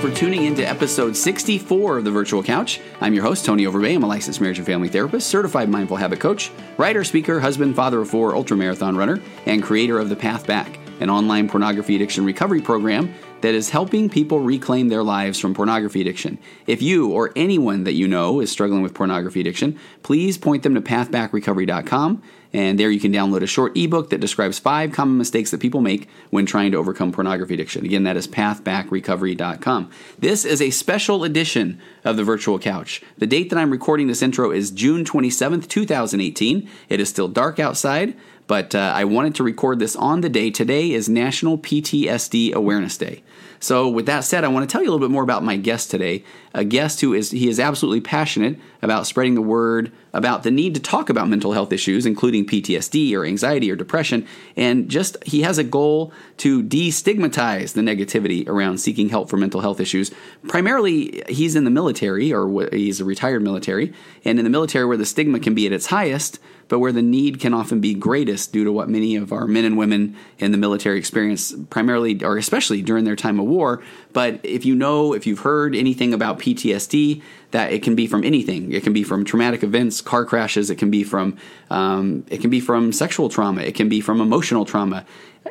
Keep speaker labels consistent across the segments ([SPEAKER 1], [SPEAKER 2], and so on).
[SPEAKER 1] for tuning into episode 64 of the Virtual Couch. I'm your host, Tony Overbay. I'm a licensed marriage and family therapist, certified mindful habit coach, writer, speaker, husband, father of four, ultra marathon runner, and creator of The Path Back, an online pornography addiction recovery program that is helping people reclaim their lives from pornography addiction. If you or anyone that you know is struggling with pornography addiction, please point them to pathbackrecovery.com. And there you can download a short ebook that describes five common mistakes that people make when trying to overcome pornography addiction. Again, that is pathbackrecovery.com. This is a special edition of the Virtual Couch. The date that I'm recording this intro is June 27th, 2018. It is still dark outside, but uh, I wanted to record this on the day. Today is National PTSD Awareness Day. So, with that said, I want to tell you a little bit more about my guest today. A guest who is he is absolutely passionate about spreading the word about the need to talk about mental health issues, including PTSD or anxiety or depression, and just he has a goal to destigmatize the negativity around seeking help for mental health issues. Primarily, he's in the military or he's a retired military, and in the military where the stigma can be at its highest but where the need can often be greatest due to what many of our men and women in the military experience, primarily or especially during their time of war. But if you know, if you've heard anything about PTSD, that it can be from anything. It can be from traumatic events, car crashes. It can be from um, it can be from sexual trauma. It can be from emotional trauma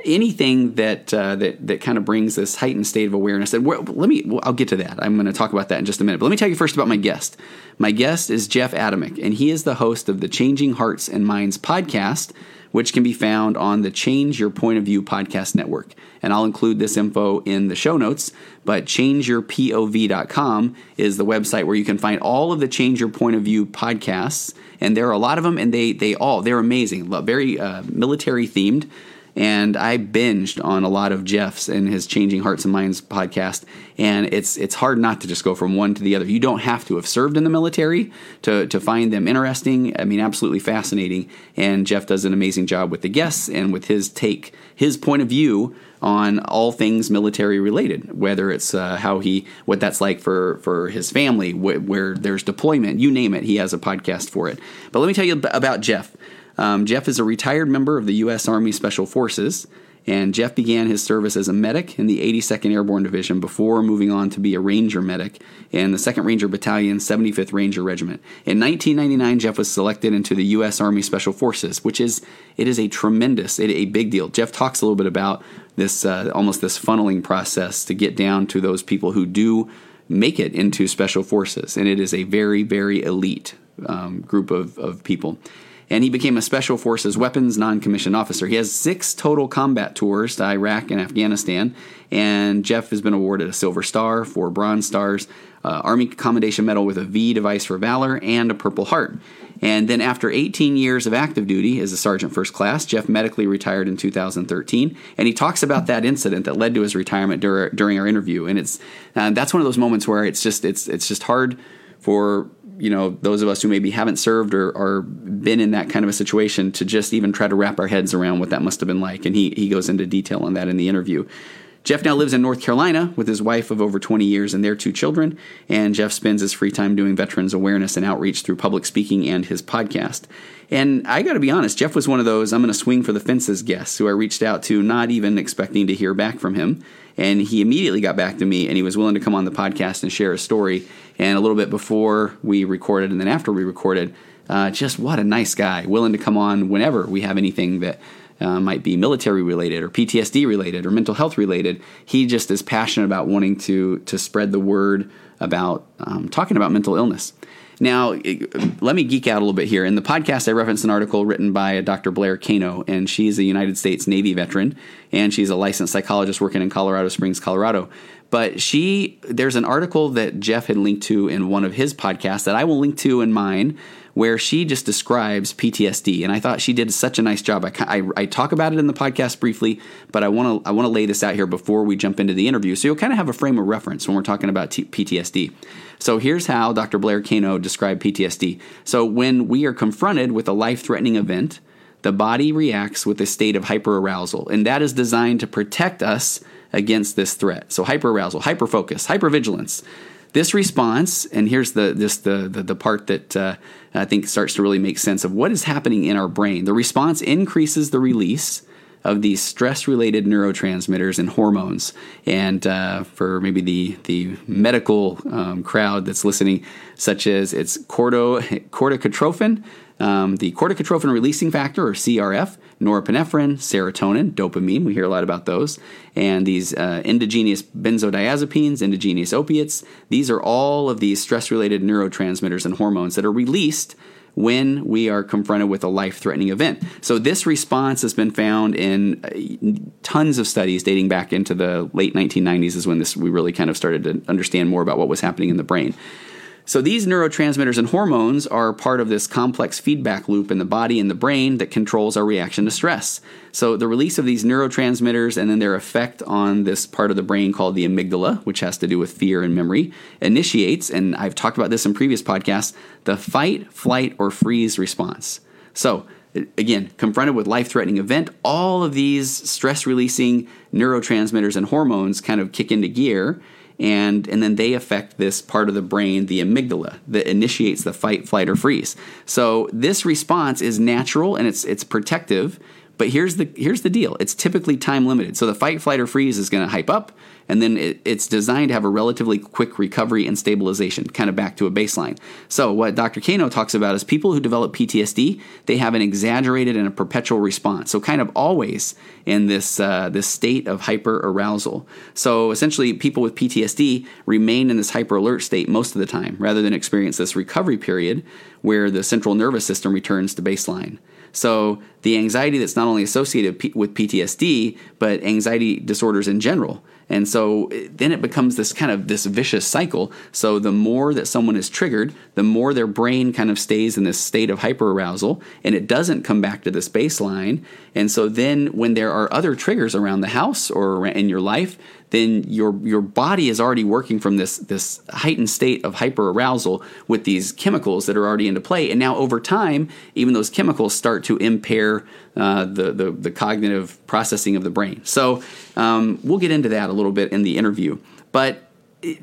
[SPEAKER 1] anything that uh, that that kind of brings this heightened state of awareness. And let me, I'll get to that. I'm going to talk about that in just a minute. But let me tell you first about my guest. My guest is Jeff Adamec, and he is the host of the Changing Hearts and Minds podcast, which can be found on the Change Your Point of View podcast network. And I'll include this info in the show notes. But changeyourpov.com is the website where you can find all of the Change Your Point of View podcasts. And there are a lot of them, and they they all they're amazing, very uh, military themed and I binged on a lot of Jeff's and his Changing Hearts and Minds podcast, and it's it's hard not to just go from one to the other. You don't have to have served in the military to to find them interesting. I mean, absolutely fascinating. And Jeff does an amazing job with the guests and with his take, his point of view on all things military related, whether it's uh, how he, what that's like for for his family, wh- where there's deployment, you name it. He has a podcast for it. But let me tell you about Jeff. Um, Jeff is a retired member of the U.S. Army Special Forces, and Jeff began his service as a medic in the 82nd Airborne Division before moving on to be a Ranger medic in the 2nd Ranger Battalion, 75th Ranger Regiment. In 1999, Jeff was selected into the U.S. Army Special Forces, which is it is a tremendous, it, a big deal. Jeff talks a little bit about this uh, almost this funneling process to get down to those people who do make it into special forces, and it is a very, very elite um, group of, of people and he became a Special Forces weapons non commissioned officer. He has six total combat tours to Iraq and Afghanistan, and Jeff has been awarded a Silver Star, four Bronze Stars, uh, Army Commendation Medal with a V device for valor, and a Purple Heart. And then, after 18 years of active duty as a sergeant first class, Jeff medically retired in 2013. And he talks about that incident that led to his retirement dur- during our interview. And it's uh, that's one of those moments where it's just it's it's just hard for you know those of us who maybe haven't served or, or been in that kind of a situation to just even try to wrap our heads around what that must have been like. And he, he goes into detail on that in the interview jeff now lives in north carolina with his wife of over 20 years and their two children and jeff spends his free time doing veterans awareness and outreach through public speaking and his podcast and I got to be honest, Jeff was one of those I'm going to swing for the fences guests who I reached out to, not even expecting to hear back from him. And he immediately got back to me and he was willing to come on the podcast and share a story. And a little bit before we recorded and then after we recorded, uh, just what a nice guy, willing to come on whenever we have anything that uh, might be military related or PTSD related or mental health related. He just is passionate about wanting to to spread the word about um, talking about mental illness. Now, let me geek out a little bit here. In the podcast, I referenced an article written by Dr. Blair Kano, and she's a United States Navy veteran, and she's a licensed psychologist working in Colorado Springs, Colorado. But she, there's an article that Jeff had linked to in one of his podcasts that I will link to in mine, where she just describes PTSD, and I thought she did such a nice job. I, I, I talk about it in the podcast briefly, but I want to I want to lay this out here before we jump into the interview, so you'll kind of have a frame of reference when we're talking about T- PTSD. So here's how Dr. Blair Kano described PTSD. So when we are confronted with a life threatening event, the body reacts with a state of hyperarousal, and that is designed to protect us against this threat. So hyperarousal, hyperfocus, hypervigilance. This response, and here's the this the the, the part that uh, I think starts to really make sense of what is happening in our brain. The response increases the release of these stress related neurotransmitters and hormones. And uh, for maybe the, the medical um, crowd that's listening, such as it's corto, corticotrophin, um, the corticotrophin releasing factor, or CRF, norepinephrine, serotonin, dopamine. We hear a lot about those. And these uh, endogenous benzodiazepines, endogenous opiates. These are all of these stress related neurotransmitters and hormones that are released when we are confronted with a life threatening event. So, this response has been found in uh, tons of studies dating back into the late 1990s, is when this, we really kind of started to understand more about what was happening in the brain. So these neurotransmitters and hormones are part of this complex feedback loop in the body and the brain that controls our reaction to stress. So the release of these neurotransmitters and then their effect on this part of the brain called the amygdala, which has to do with fear and memory, initiates, and I've talked about this in previous podcasts, the fight, flight, or freeze response. So again, confronted with life threatening event, all of these stress releasing neurotransmitters and hormones kind of kick into gear and and then they affect this part of the brain, the amygdala, that initiates the fight, flight, or freeze. So this response is natural and it's it's protective. But here's the here's the deal. It's typically time limited. So the fight, flight, or freeze is going to hype up and then it, it's designed to have a relatively quick recovery and stabilization, kind of back to a baseline. So what Dr. Kano talks about is people who develop PTSD, they have an exaggerated and a perpetual response. So kind of always in this uh, this state of hyper arousal. So essentially, people with PTSD remain in this hyper alert state most of the time, rather than experience this recovery period where the central nervous system returns to baseline. So the anxiety that's not only associated with PTSD, but anxiety disorders in general. And so eh, then it becomes this kind of this vicious cycle. So the more that someone is triggered, the more their brain kind of stays in this state of hyperarousal and it doesn't come back to this baseline. And so then when there are other triggers around the house or in your life, then your your body is already working from this this heightened state of hyperarousal with these chemicals that are already into play. And now over time, even those chemicals start to impair uh, the, the, the cognitive processing of the brain. So um, we'll get into that a little bit in the interview. But it,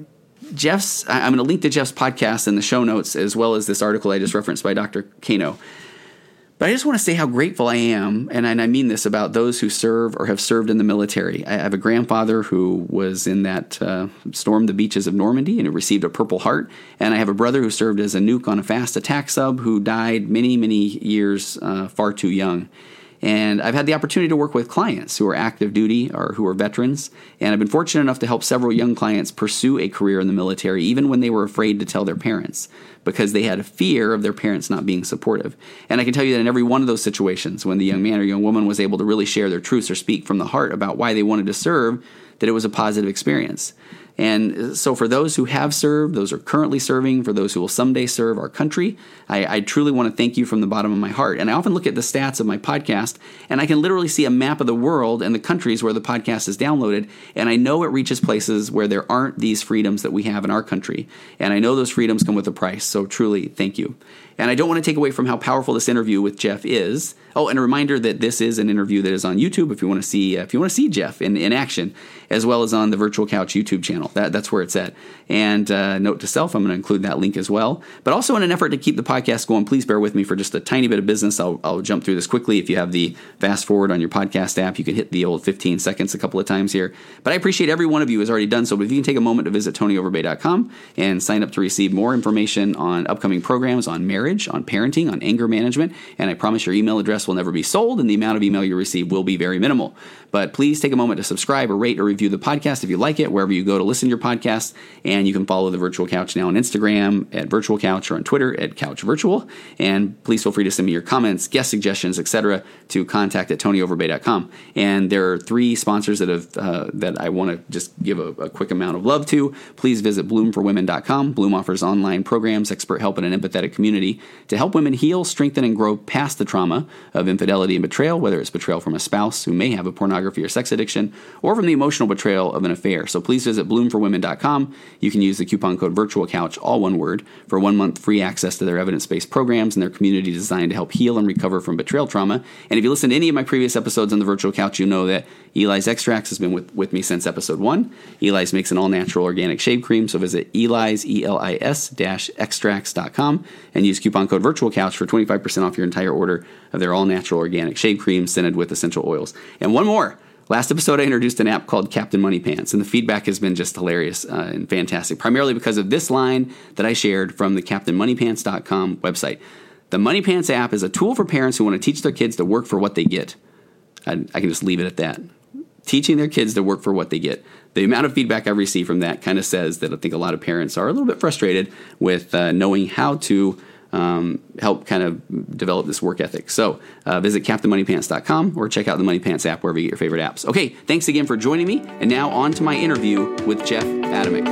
[SPEAKER 1] Jeff's, I'm going to link to Jeff's podcast in the show notes as well as this article I just referenced by Dr. Kano. But I just want to say how grateful I am, and I mean this about those who serve or have served in the military. I have a grandfather who was in that uh, the beaches of Normandy and who received a Purple Heart, and I have a brother who served as a nuke on a fast attack sub who died many, many years uh, far too young. And I've had the opportunity to work with clients who are active duty or who are veterans. And I've been fortunate enough to help several young clients pursue a career in the military, even when they were afraid to tell their parents because they had a fear of their parents not being supportive. And I can tell you that in every one of those situations, when the young man or young woman was able to really share their truths or speak from the heart about why they wanted to serve, that it was a positive experience. And uh, so, for those who have served, those who are currently serving, for those who will someday serve our country, I, I, truly want to thank you from the bottom of my heart. And I often look at the stats of my podcast, and I can literally see a map of the world and the countries where the podcast is downloaded. And I know it reaches places where there aren't these freedoms that we have in our country. And I know those freedoms come with a price. So, truly, thank you. And I don't want to take away from how powerful this interview with Jeff is. Oh, and a reminder that this is an interview that is on YouTube if you want to see uh, if you want to see Jeff in, in action, as well as on the Virtual Couch YouTube channel. That, that's where it's at. And uh, note to self, I'm going to include that link as well. But also in an effort to keep the podcast going, please bear with me for just a tiny bit of business. I'll, I'll jump through this quickly. If you have the fast forward on your podcast app, you can hit the old 15 seconds a couple of times here. But I appreciate every one of you has already done so. But if you can take a moment to visit TonyOverbay.com and sign up to receive more information on upcoming programs on marriage, on parenting, on anger management, and I promise your email address will never be sold and the amount of email you receive will be very minimal. But please take a moment to subscribe or rate or review the podcast if you like it, wherever you go to listen to your podcast. And you can follow the Virtual Couch now on Instagram at Virtual Couch or on Twitter at Couch Virtual. And please feel free to send me your comments, guest suggestions, etc. to contact at tonyoverbay.com. And there are three sponsors that have uh, that I want to just give a, a, quick amount of love to. Please visit bloomforwomen.com. Bloom offers online programs, expert help, and an empathetic community to help women heal, strengthen, and grow past the trauma of infidelity and betrayal, whether it's betrayal from a spouse who may have a pornography or sex addiction, or from the emotional betrayal of an affair. So please visit bloomforwomen.com. You can use the coupon code VirtualCouch, all one word, for one month free access to their evidence based programs and their community designed to help heal and recover from betrayal trauma. And if you listen to any of my previous episodes on the Virtual Couch, you know that Eli's Extracts has been with, with me since episode one. Eli's makes an all natural organic shave cream, so visit Eli's, E L I S extracts.com, and use coupon code Virtual Couch for 25% off your entire order of their all natural organic shave cream scented with essential oils. And one more. Last episode, I introduced an app called Captain Money Pants, and the feedback has been just hilarious uh, and fantastic, primarily because of this line that I shared from the CaptainMoneyPants.com website. The Money Pants app is a tool for parents who want to teach their kids to work for what they get. I, I can just leave it at that. Teaching their kids to work for what they get. The amount of feedback I've received from that kind of says that I think a lot of parents are a little bit frustrated with uh, knowing how to um, help kind of develop this work ethic. So uh, visit CaptainMoneyPants.com or check out the Money Pants app wherever you get your favorite apps. Okay, thanks again for joining me. And now on to my interview with Jeff Adamec.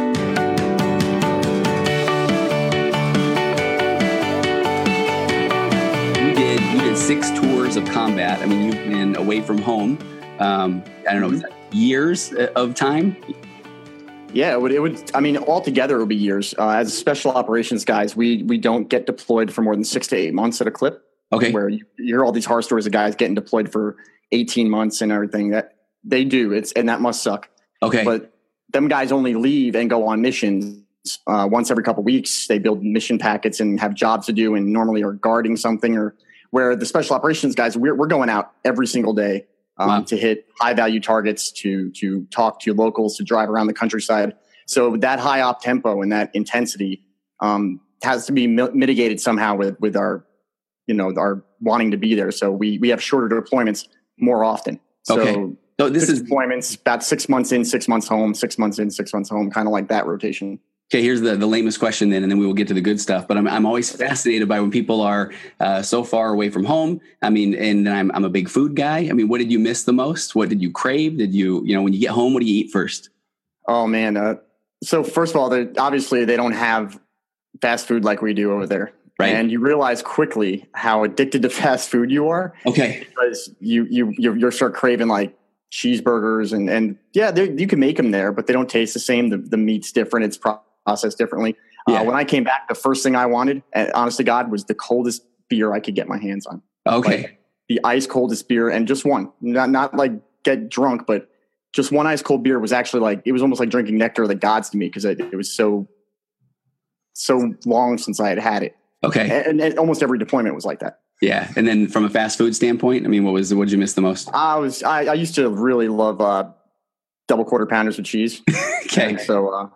[SPEAKER 1] You did you did six tours of combat. I mean, you've been away from home. Um, I don't know, mm-hmm. years of time.
[SPEAKER 2] Yeah, it would. It would. I mean, altogether, it would be years. Uh, as special operations guys, we we don't get deployed for more than six to eight months at a clip.
[SPEAKER 1] Okay.
[SPEAKER 2] Where you, hear all these horror stories of guys getting deployed for eighteen months and everything. That they do. It's and that must suck.
[SPEAKER 1] Okay.
[SPEAKER 2] But them guys only leave and go on missions uh, once every couple weeks. They build mission packets and have jobs to do, and normally are guarding something. Or where the special operations guys, we're we're going out every single day um, wow. to hit high value targets, to to talk to locals, to drive around the countryside. So that high op tempo and that intensity um, has to be mitigated somehow with with our you know our wanting to be there. So we we have shorter deployments more often. So,
[SPEAKER 1] okay. So this is
[SPEAKER 2] deployments about six months in, six months home, six months in, six months home, kind of like that rotation.
[SPEAKER 1] Okay, here's the, the lamest question then, and then we will get to the good stuff. But I'm, I'm always fascinated by when people are uh, so far away from home. I mean, and I'm, I'm a big food guy. I mean, what did you miss the most? What did you crave? Did you, you know, when you get home, what do you eat first?
[SPEAKER 2] Oh, man. Uh, so, first of all, obviously, they don't have fast food like we do over there.
[SPEAKER 1] Right.
[SPEAKER 2] And you realize quickly how addicted to fast food you are.
[SPEAKER 1] Okay.
[SPEAKER 2] Because you, you, you, you start craving like cheeseburgers and, and yeah, you can make them there, but they don't taste the same. The, the meat's different. It's probably process differently. Uh, yeah. Uh, when I came back, the first thing I wanted, and honest to God, was the coldest beer I could get my hands on.
[SPEAKER 1] Okay.
[SPEAKER 2] Like the ice coldest beer, and just one, not not like get drunk, but just one ice cold beer was actually like it was almost like drinking nectar of the gods to me because it, it, was so so long since I had had it.
[SPEAKER 1] Okay.
[SPEAKER 2] And, and, almost every deployment was like that.
[SPEAKER 1] Yeah, and then from a fast food standpoint, I mean, what was what did you miss the most?
[SPEAKER 2] I was I, I used to really love uh, double quarter pounders with cheese.
[SPEAKER 1] okay.
[SPEAKER 2] And so uh,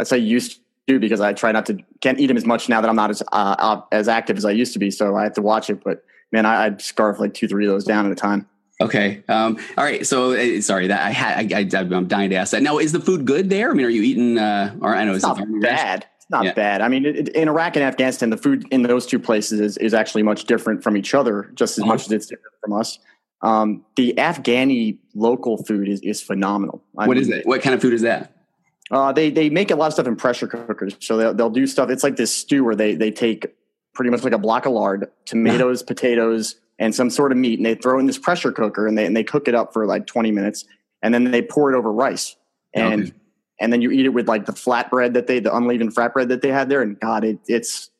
[SPEAKER 2] I say used to because I try not to can't eat them as much now that I'm not as uh, as active as I used to be. So I have to watch it. But man, I, I'd scarf like two, three of those down at a time.
[SPEAKER 1] Okay. Um, all right. So uh, sorry that I had, I, I, am dying to ask that. Now, is the food good there? I mean, are you eating, uh, or I know
[SPEAKER 2] it's, not bad. It's not yeah. bad. I mean, it, in Iraq and Afghanistan, the food in those two places is, is actually much different from each other, just as uh-huh. much as it's different from us. Um, the Afghani local food is, is phenomenal.
[SPEAKER 1] I what mean, is it? What kind of food is that?
[SPEAKER 2] Uh, they they make a lot of stuff in pressure cookers. So they'll, they'll do stuff. It's like this stew where they they take pretty much like a block of lard, tomatoes, potatoes, and some sort of meat, and they throw in this pressure cooker and they and they cook it up for like twenty minutes, and then they pour it over rice, and okay. and then you eat it with like the flatbread that they the unleavened flatbread that they had there, and God, it, it's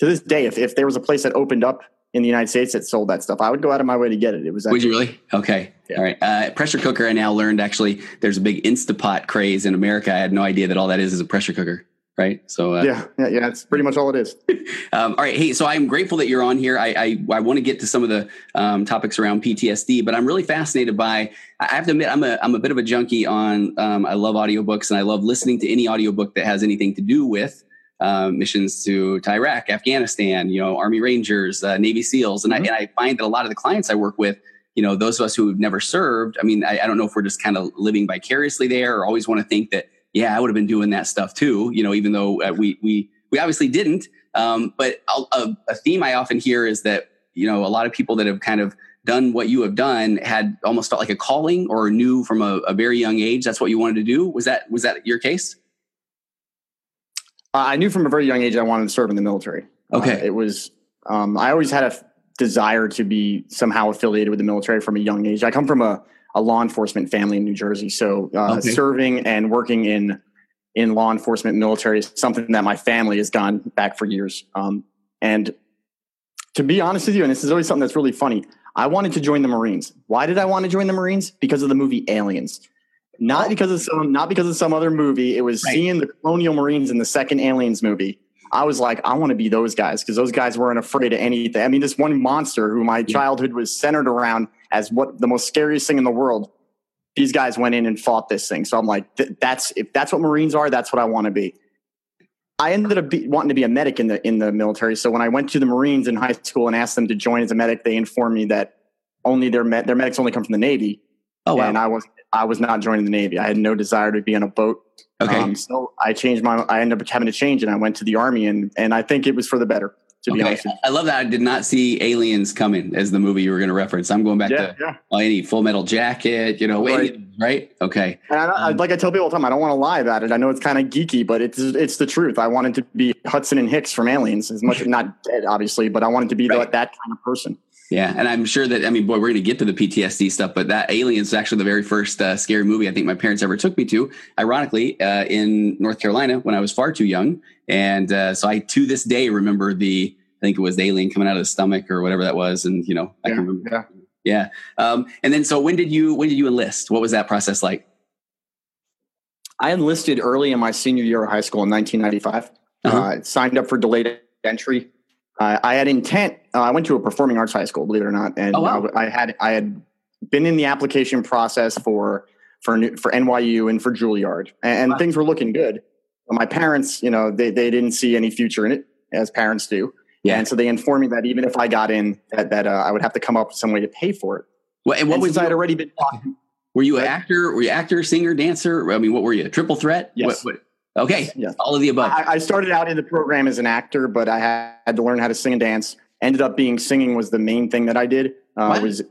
[SPEAKER 2] to this day, if if there was a place that opened up in the United States that sold that stuff. I would go out of my way to get it. It was.
[SPEAKER 1] Actually, would you really? Okay. Yeah. All right. Uh, pressure cooker. I now learned actually there's a big Instapot craze in America. I had no idea that all that is is a pressure cooker. Right. So
[SPEAKER 2] uh, yeah, yeah, yeah. It's pretty much all it is.
[SPEAKER 1] um, all right. Hey, so I'm grateful that you're on here. I I, I want to get to some of the um, topics around PTSD, but I'm really fascinated by. I have to admit, I'm a I'm a bit of a junkie on. Um, I love audiobooks and I love listening to any audiobook that has anything to do with um, missions to, to Iraq, Afghanistan, you know, Army Rangers, uh, Navy SEALs. And, mm-hmm. I, and I find that a lot of the clients I work with, you know, those of us who have never served, I mean, I, I don't know if we're just kind of living vicariously there or always want to think that, yeah, I would have been doing that stuff too, you know, even though uh, we, we, we obviously didn't. Um, but a, a theme I often hear is that, you know, a lot of people that have kind of done what you have done had almost felt like a calling or knew from a, a very young age that's what you wanted to do. Was that, was that your case?
[SPEAKER 2] I knew from a very young age I wanted to serve in the military.
[SPEAKER 1] Okay.
[SPEAKER 2] Uh, it was, um, I always had a f- desire to be somehow affiliated with the military from a young age. I come from a, a law enforcement family in New Jersey. So uh, okay. serving and working in, in law enforcement military is something that my family has gone back for years. Um, and to be honest with you, and this is always something that's really funny, I wanted to join the Marines. Why did I want to join the Marines? Because of the movie Aliens not because of some not because of some other movie. It was right. seeing the Colonial Marines in the second Aliens movie. I was like, I want to be those guys because those guys weren't afraid of anything. I mean, this one monster who my childhood was centered around as what the most scariest thing in the world. These guys went in and fought this thing. So I'm like, that's if that's what Marines are, that's what I want to be. I ended up be, wanting to be a medic in the in the military. So when I went to the Marines in high school and asked them to join as a medic, they informed me that only their med, their medics only come from the Navy. Oh wow! And I was I was not joining the Navy. I had no desire to be on a boat.
[SPEAKER 1] Okay. Um,
[SPEAKER 2] so I changed my. I ended up having to change, and I went to the Army, and and I think it was for the better. To okay. be honest,
[SPEAKER 1] I love that. I did not see Aliens coming as the movie you were going to reference. I'm going back yeah, to yeah. any Full Metal Jacket. You know, right? right? Okay.
[SPEAKER 2] And I, um, like I tell people all the time, I don't want to lie about it. I know it's kind of geeky, but it's it's the truth. I wanted to be Hudson and Hicks from Aliens, as much as not dead, obviously, but I wanted to be right. that kind of person.
[SPEAKER 1] Yeah, and I'm sure that I mean, boy, we're going to get to the PTSD stuff, but that Aliens is actually the very first uh, scary movie I think my parents ever took me to. Ironically, uh, in North Carolina when I was far too young, and uh, so I to this day remember the I think it was the alien coming out of the stomach or whatever that was, and you know I
[SPEAKER 2] yeah,
[SPEAKER 1] can remember.
[SPEAKER 2] Yeah.
[SPEAKER 1] Yeah. Um, and then so when did you when did you enlist? What was that process like?
[SPEAKER 2] I enlisted early in my senior year of high school in 1995. Uh-huh. Uh, signed up for delayed entry uh, I had intent. Uh, I went to a performing arts high school, believe it or not, and
[SPEAKER 1] oh, wow.
[SPEAKER 2] I, I, had I had been in the application process for for for NYU and for Juilliard, and, wow. things were looking good. But my parents, you know, they they didn't see any future in it, as parents do.
[SPEAKER 1] Yeah.
[SPEAKER 2] And so they informed me that even if I got in, that that uh, I would have to come up with some way to pay for it.
[SPEAKER 1] Well, and what and was
[SPEAKER 2] I had already been talking.
[SPEAKER 1] Were you an actor? Were you actor, singer, dancer? I mean, what were you? Triple threat?
[SPEAKER 2] Yes.
[SPEAKER 1] What, what, Okay. Yes. All of the above.
[SPEAKER 2] I, I, started out in the program as an actor, but I had to learn how to sing and dance. Ended up being singing was the main thing that I did. Uh, I was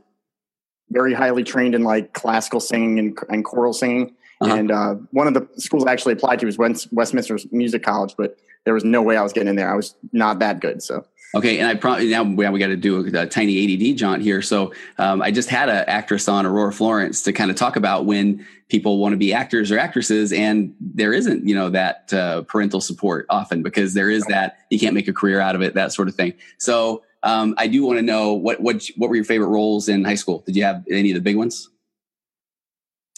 [SPEAKER 2] very highly trained in like classical singing and, and choral singing. Uh-huh. And uh, one of the schools I actually applied to was Westminster Music College, but there was no way I was getting in there. I was not that good. So
[SPEAKER 1] Okay, and I probably now we, we got to do a, a, tiny ADD jaunt here. So um, I just had an actress on Aurora Florence to kind of talk about when people want to be actors or actresses, and there isn't you know that uh, parental support often because there is that you can't make a career out of it, that sort of thing. So um, I do want to know what what what were your favorite roles in high school? Did you have any of the big ones?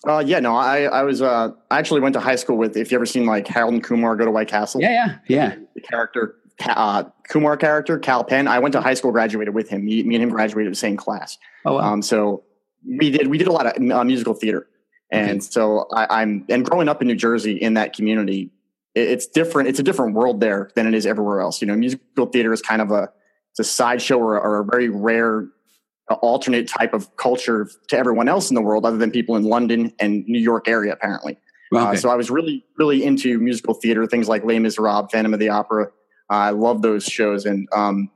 [SPEAKER 2] Uh, yeah, no, I, I was, uh, I actually went to high school with, if you ever seen like Harold and Kumar go to White Castle.
[SPEAKER 1] Yeah, yeah, yeah.
[SPEAKER 2] The character uh, Kumar character, Kal Penn. I went to high school, graduated with him. Me, me and him graduated the same class.
[SPEAKER 1] Oh, wow.
[SPEAKER 2] Um, so we did we did a lot of uh, musical theater, and okay. so I, am and growing up in New Jersey in that community, it, it's different. It's a different world there than it is everywhere else. You know, musical theater is kind of a it's a sideshow or, or a very rare uh, alternate type of culture to everyone else in the world, other than people in London and New York area, apparently. Uh, okay. Uh, so I was really, really into musical theater, things like Les Miserables, Phantom of the Opera, I love those shows, and um,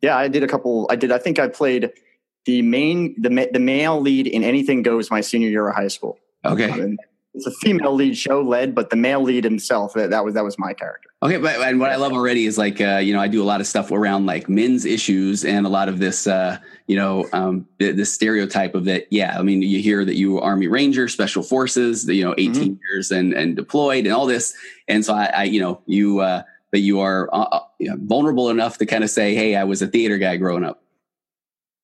[SPEAKER 2] yeah, I did a couple. I did. I think I played the main the the male lead in Anything Goes my senior year of high school.
[SPEAKER 1] Okay.
[SPEAKER 2] Um, it's a female lead show led, but the male lead himself that, that was that was my character.
[SPEAKER 1] Okay, but and what I love already is like uh, you know I do a lot of stuff around like men's issues and a lot of this uh, you know um, this stereotype of that. Yeah, I mean you hear that you Army Ranger, Special Forces, you know 18 mm-hmm. years and and deployed and all this, and so I, I you know you uh, that you are uh, uh, you know, vulnerable enough to kind of say, "Hey, I was a theater guy growing up."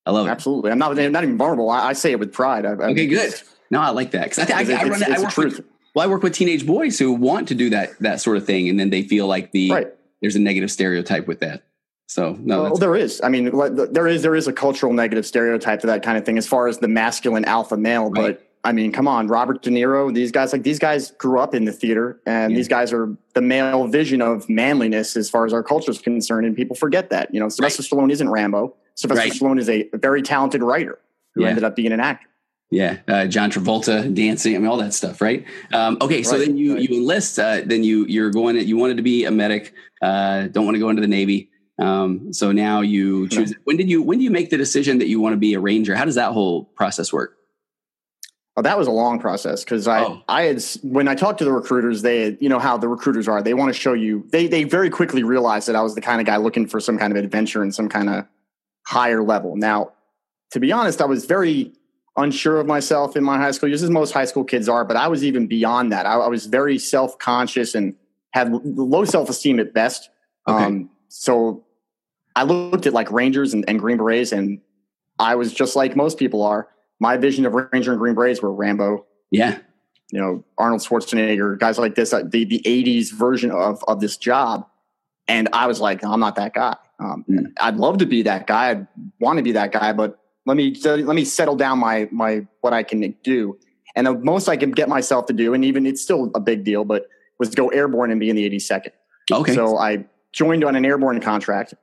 [SPEAKER 1] I love
[SPEAKER 2] it. Absolutely, I'm not. I'm not even vulnerable. I, I say it with pride. I,
[SPEAKER 1] okay, good. No, I like that because I, I, I, run. I work with, well, I work with teenage boys who want to do that that sort of thing, and then they feel like the
[SPEAKER 2] right.
[SPEAKER 1] there's a negative stereotype with that. So no,
[SPEAKER 2] well, there is. I mean, there is there is a cultural negative stereotype to that kind of thing as far as the masculine alpha male, right. but I mean, come on, Robert De Niro, these guys, like these guys grew up in the theater and yeah. these guys are the male vision of manliness as far as our culture is concerned. And people forget that, you know, Sylvester right. Stallone isn't Rambo. Sylvester right. Stallone is a very talented writer who yeah. ended up being an actor.
[SPEAKER 1] Yeah, uh, John Travolta dancing, I mean, all that stuff, right? Um, okay, so right, then you right. you enlist, uh, then you you're going. You wanted to be a medic, uh, don't want to go into the Navy. Um, so now you choose. When did you when do you make the decision that you want to be a ranger? How does that whole process work?
[SPEAKER 2] Oh, that was a long process because I, oh. I had when I talked to the recruiters, they, you know how the recruiters are. They want to show you. They, they very quickly realized that I was the kind of guy looking for some kind of adventure and some kind of higher level. Now, to be honest, I was very unsure of myself in my high school years, as most high school kids are. But I was even beyond that. I, I was very self conscious and had low self esteem at best. Okay. Um, so I looked at like Rangers and, and Green Berets, and I was just like most people are my vision of Ranger and Green Berets were Rambo.
[SPEAKER 1] Yeah.
[SPEAKER 2] You know, Arnold Schwarzenegger, guys like this, uh, the, the 80s version of, of this job. and I was like, I'm not that guy. Um, mm. I'd love to be that guy. I'd want to be that guy, but let me let me settle down my my what I can do. And the most I can get myself to do, and even it's still a big deal, but was go airborne and be in the 82nd.
[SPEAKER 1] Okay.
[SPEAKER 2] So I joined on an airborne contract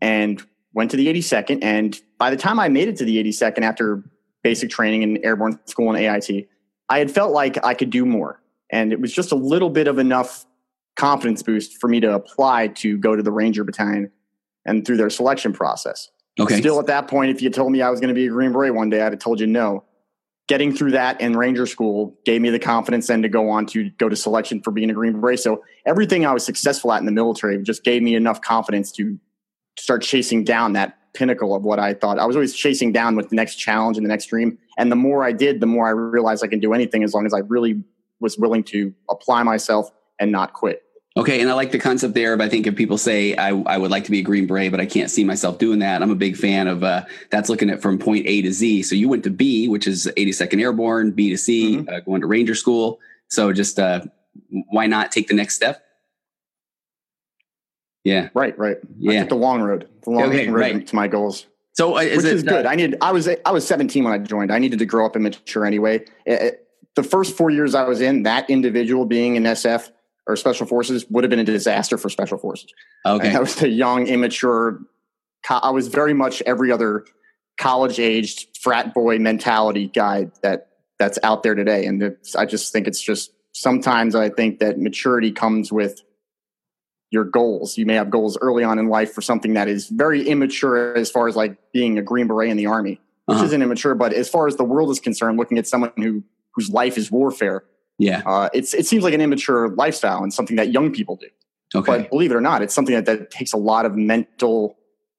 [SPEAKER 2] and went to the 82nd. And by the time I made it to the 82nd after basic training in airborne school and AIT, I had felt like I could do more. And it was just a little bit of enough confidence boost for me to apply to go to the Ranger Battalion and through their selection process.
[SPEAKER 1] Okay.
[SPEAKER 2] Still at that point, if you told me I was going to be a Green Beret one day, I'd have told you no. Getting through that and Ranger School gave me the confidence then to go on to go to selection for being a Green Beret. So everything I was successful at in the military just gave me enough confidence to start chasing down that pinnacle of what I thought. I was always chasing down with the next challenge and the next dream. And the more I did, the more I realized I can do anything as long as I really was willing to apply myself and not quit.
[SPEAKER 1] Okay, and I like the concept there. But I think if people say I, I would like to be a Green Beret, but I can't see myself doing that, I'm a big fan of uh, that's looking at from point A to Z. So you went to B, which is 82nd Airborne, B to C, mm-hmm. uh, going to Ranger School. So just uh, why not take the next step? Yeah.
[SPEAKER 2] Right. Right. Yeah. I took the long road. The long okay, road right. to my goals.
[SPEAKER 1] So uh,
[SPEAKER 2] is which
[SPEAKER 1] it,
[SPEAKER 2] is good.
[SPEAKER 1] Uh,
[SPEAKER 2] I needed. I was. I was 17 when I joined. I needed to grow up and mature anyway. It, it, the first four years I was in, that individual being in SF or special forces would have been a disaster for special forces.
[SPEAKER 1] Okay.
[SPEAKER 2] And I was a young, immature. I was very much every other college aged frat boy mentality guy that that's out there today. And I just think it's just sometimes I think that maturity comes with your goals. You may have goals early on in life for something that is very immature as far as like being a Green Beret in the army, which uh-huh. isn't immature, but as far as the world is concerned, looking at someone who whose life is warfare,
[SPEAKER 1] yeah.
[SPEAKER 2] Uh, it's, it seems like an immature lifestyle and something that young people do.
[SPEAKER 1] Okay.
[SPEAKER 2] But believe it or not, it's something that, that takes a lot of mental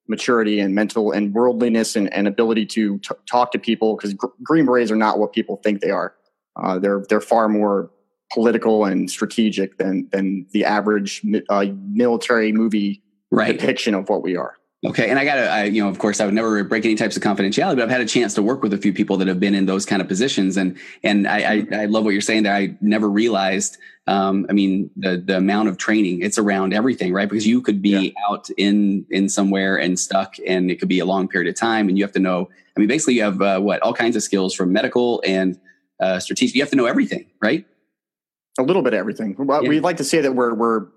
[SPEAKER 2] maturity and mental and worldliness and, and ability to t- talk to people because gr- Green Berets are not what people think they are. Uh, they're, they're far more political and strategic than, than the average uh, military movie
[SPEAKER 1] right.
[SPEAKER 2] depiction of what we are.
[SPEAKER 1] Okay, and I got to, you know, of course, I would never break any types of confidentiality, but I've had a chance to work with a few people that have been in those kind of positions, and and I, I, I love what you're saying there. I never realized, um, I mean, the the amount of training it's around everything, right? Because you could be yeah. out in in somewhere and stuck, and it could be a long period of time, and you have to know. I mean, basically, you have uh, what all kinds of skills from medical and uh, strategic. You have to know everything, right?
[SPEAKER 2] A little bit of everything. Well, yeah. We'd like to say that we're we're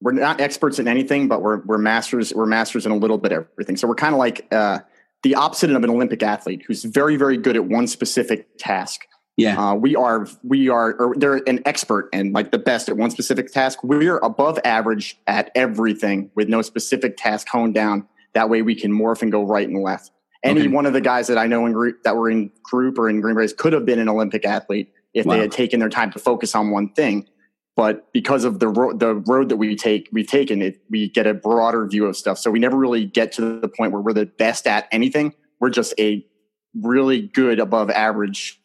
[SPEAKER 2] we're not experts in anything, but we're we're masters. We're masters in a little bit of everything. So we're kind of like uh, the opposite of an Olympic athlete who's very very good at one specific task.
[SPEAKER 1] Yeah,
[SPEAKER 2] uh, we are we are or they're an expert and like the best at one specific task. We're above average at everything with no specific task honed down. That way we can morph and go right and left. Any okay. one of the guys that I know in group that were in group or in Green Berets could have been an Olympic athlete if wow. they had taken their time to focus on one thing. But because of the road the road that we take we've taken it we get a broader view of stuff. So we never really get to the point where we're the best at anything. We're just a really good above average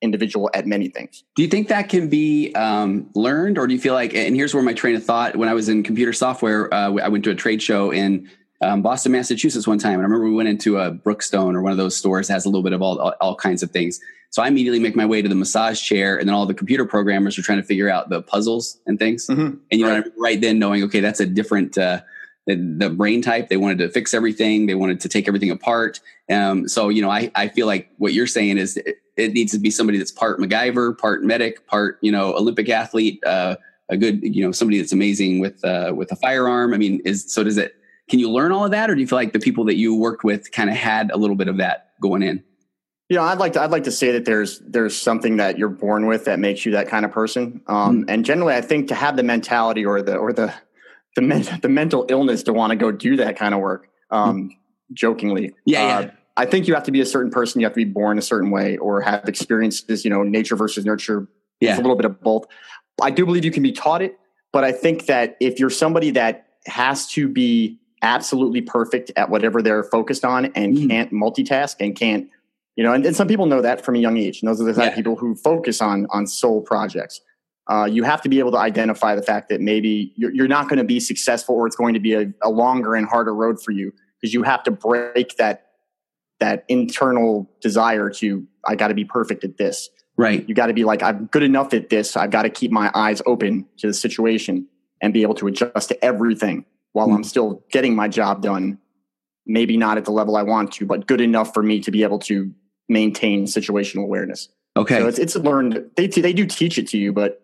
[SPEAKER 2] individual at many things.
[SPEAKER 1] Do you think that can be um, learned or do you feel like and here's where my train of thought when i was in computer software uh, i went to a trade show in um, Boston, Massachusetts, one time, and I remember we went into a Brookstone or one of those stores that has a little bit of all, all, all kinds of things. So I immediately make my way to the massage chair, and then all the computer programmers are trying to figure out the puzzles and things. Mm-hmm. And you right. know, right then knowing, okay, that's a different uh, the, the, brain type. They wanted to fix everything. They wanted to take everything apart. Um, so you know, I I feel like what you're saying is it, it, needs to be somebody that's part MacGyver, part medic, part you know Olympic athlete, uh, a good you know somebody that's amazing with uh, with a firearm. I mean, is so does it? Can you learn all of that, or do you feel like the people that you worked with kind of had a little bit of that going in?
[SPEAKER 2] you know, I'd like to I'd like to say that there's there's something that you're born with that makes you that kind of person. Um, mm. And generally, I think to have the mentality or the or the the, men, the mental illness to want to go do that kind of work, um, mm. jokingly,
[SPEAKER 1] yeah, uh, yeah.
[SPEAKER 2] I think you have to be a certain person. You have to be born a certain way or have experiences. You know, nature versus nurture.
[SPEAKER 1] Yeah,
[SPEAKER 2] it's a little bit of both. I do believe you can be taught it, but I think that if you're somebody that has to be absolutely perfect at whatever they're focused on and mm. can't multitask and can't you know, and, and some people know that from a young age. And those are the type yeah. of people who focus on on sole projects. Uh, you have to be able to identify the fact that maybe you're, you're not going to be successful, or it's going to be a, a longer and harder road for you because you have to break that that internal desire to I got to be perfect at this.
[SPEAKER 1] Right.
[SPEAKER 2] You got to be like I'm good enough at this. I've got to keep my eyes open to the situation and be able to adjust to everything while mm-hmm. I'm still getting my job done. Maybe not at the level I want to, but good enough for me to be able to maintain situational awareness.
[SPEAKER 1] Okay.
[SPEAKER 2] So it's, it's learned. They, they do teach it to you, but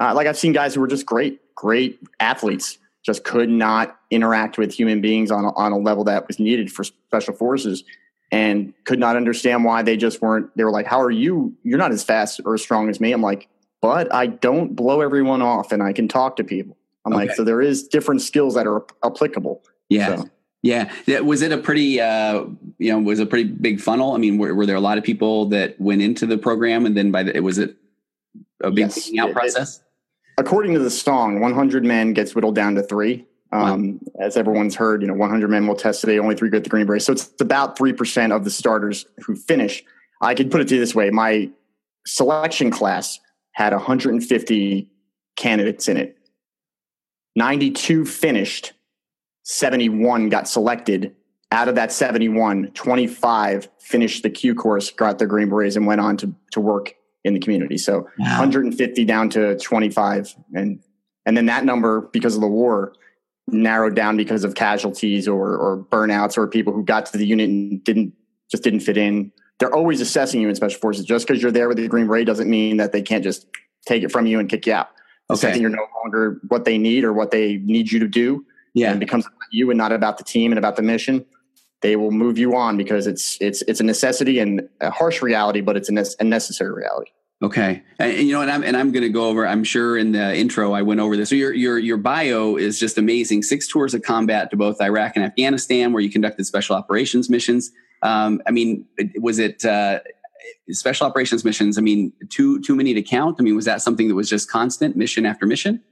[SPEAKER 2] uh, like I've seen guys who were just great, great athletes, just could not interact with human beings on a, on a level that was needed for special forces and could not understand why they just weren't. They were like, How are you? You're not as fast or as strong as me. I'm like, But I don't blow everyone off and I can talk to people. I'm okay. like, So there is different skills that are applicable.
[SPEAKER 1] Yeah.
[SPEAKER 2] So.
[SPEAKER 1] Yeah. Was it a pretty, uh, you know, was a pretty big funnel? I mean, were, were there a lot of people that went into the program and then by the, was it a big yes, out it, process? It,
[SPEAKER 2] according to the song, 100 men gets whittled down to three. Um, wow. As everyone's heard, you know, 100 men will test today, only three get the Green Beret. So it's about 3% of the starters who finish. I could put it to you this way my selection class had 150 candidates in it. 92 finished, 71 got selected. Out of that 71, 25 finished the Q course, got their Green Berets, and went on to, to work in the community. So wow. 150 down to 25. And, and then that number, because of the war, narrowed down because of casualties or, or burnouts or people who got to the unit and didn't just didn't fit in. They're always assessing you in special forces. Just because you're there with the Green Beret doesn't mean that they can't just take it from you and kick you out. Okay. second you're no longer what they need or what they need you to do, yeah, and becomes about you and not about the team and about the mission. They will move you on because it's it's it's a necessity and a harsh reality, but it's a, ne- a necessary reality.
[SPEAKER 1] Okay, and, and, you know, and I'm and I'm going to go over. I'm sure in the intro I went over this. So your your your bio is just amazing. Six tours of combat to both Iraq and Afghanistan, where you conducted special operations missions. Um, I mean, was it uh, special operations missions? I mean, too too many to count. I mean, was that something that was just constant, mission after mission?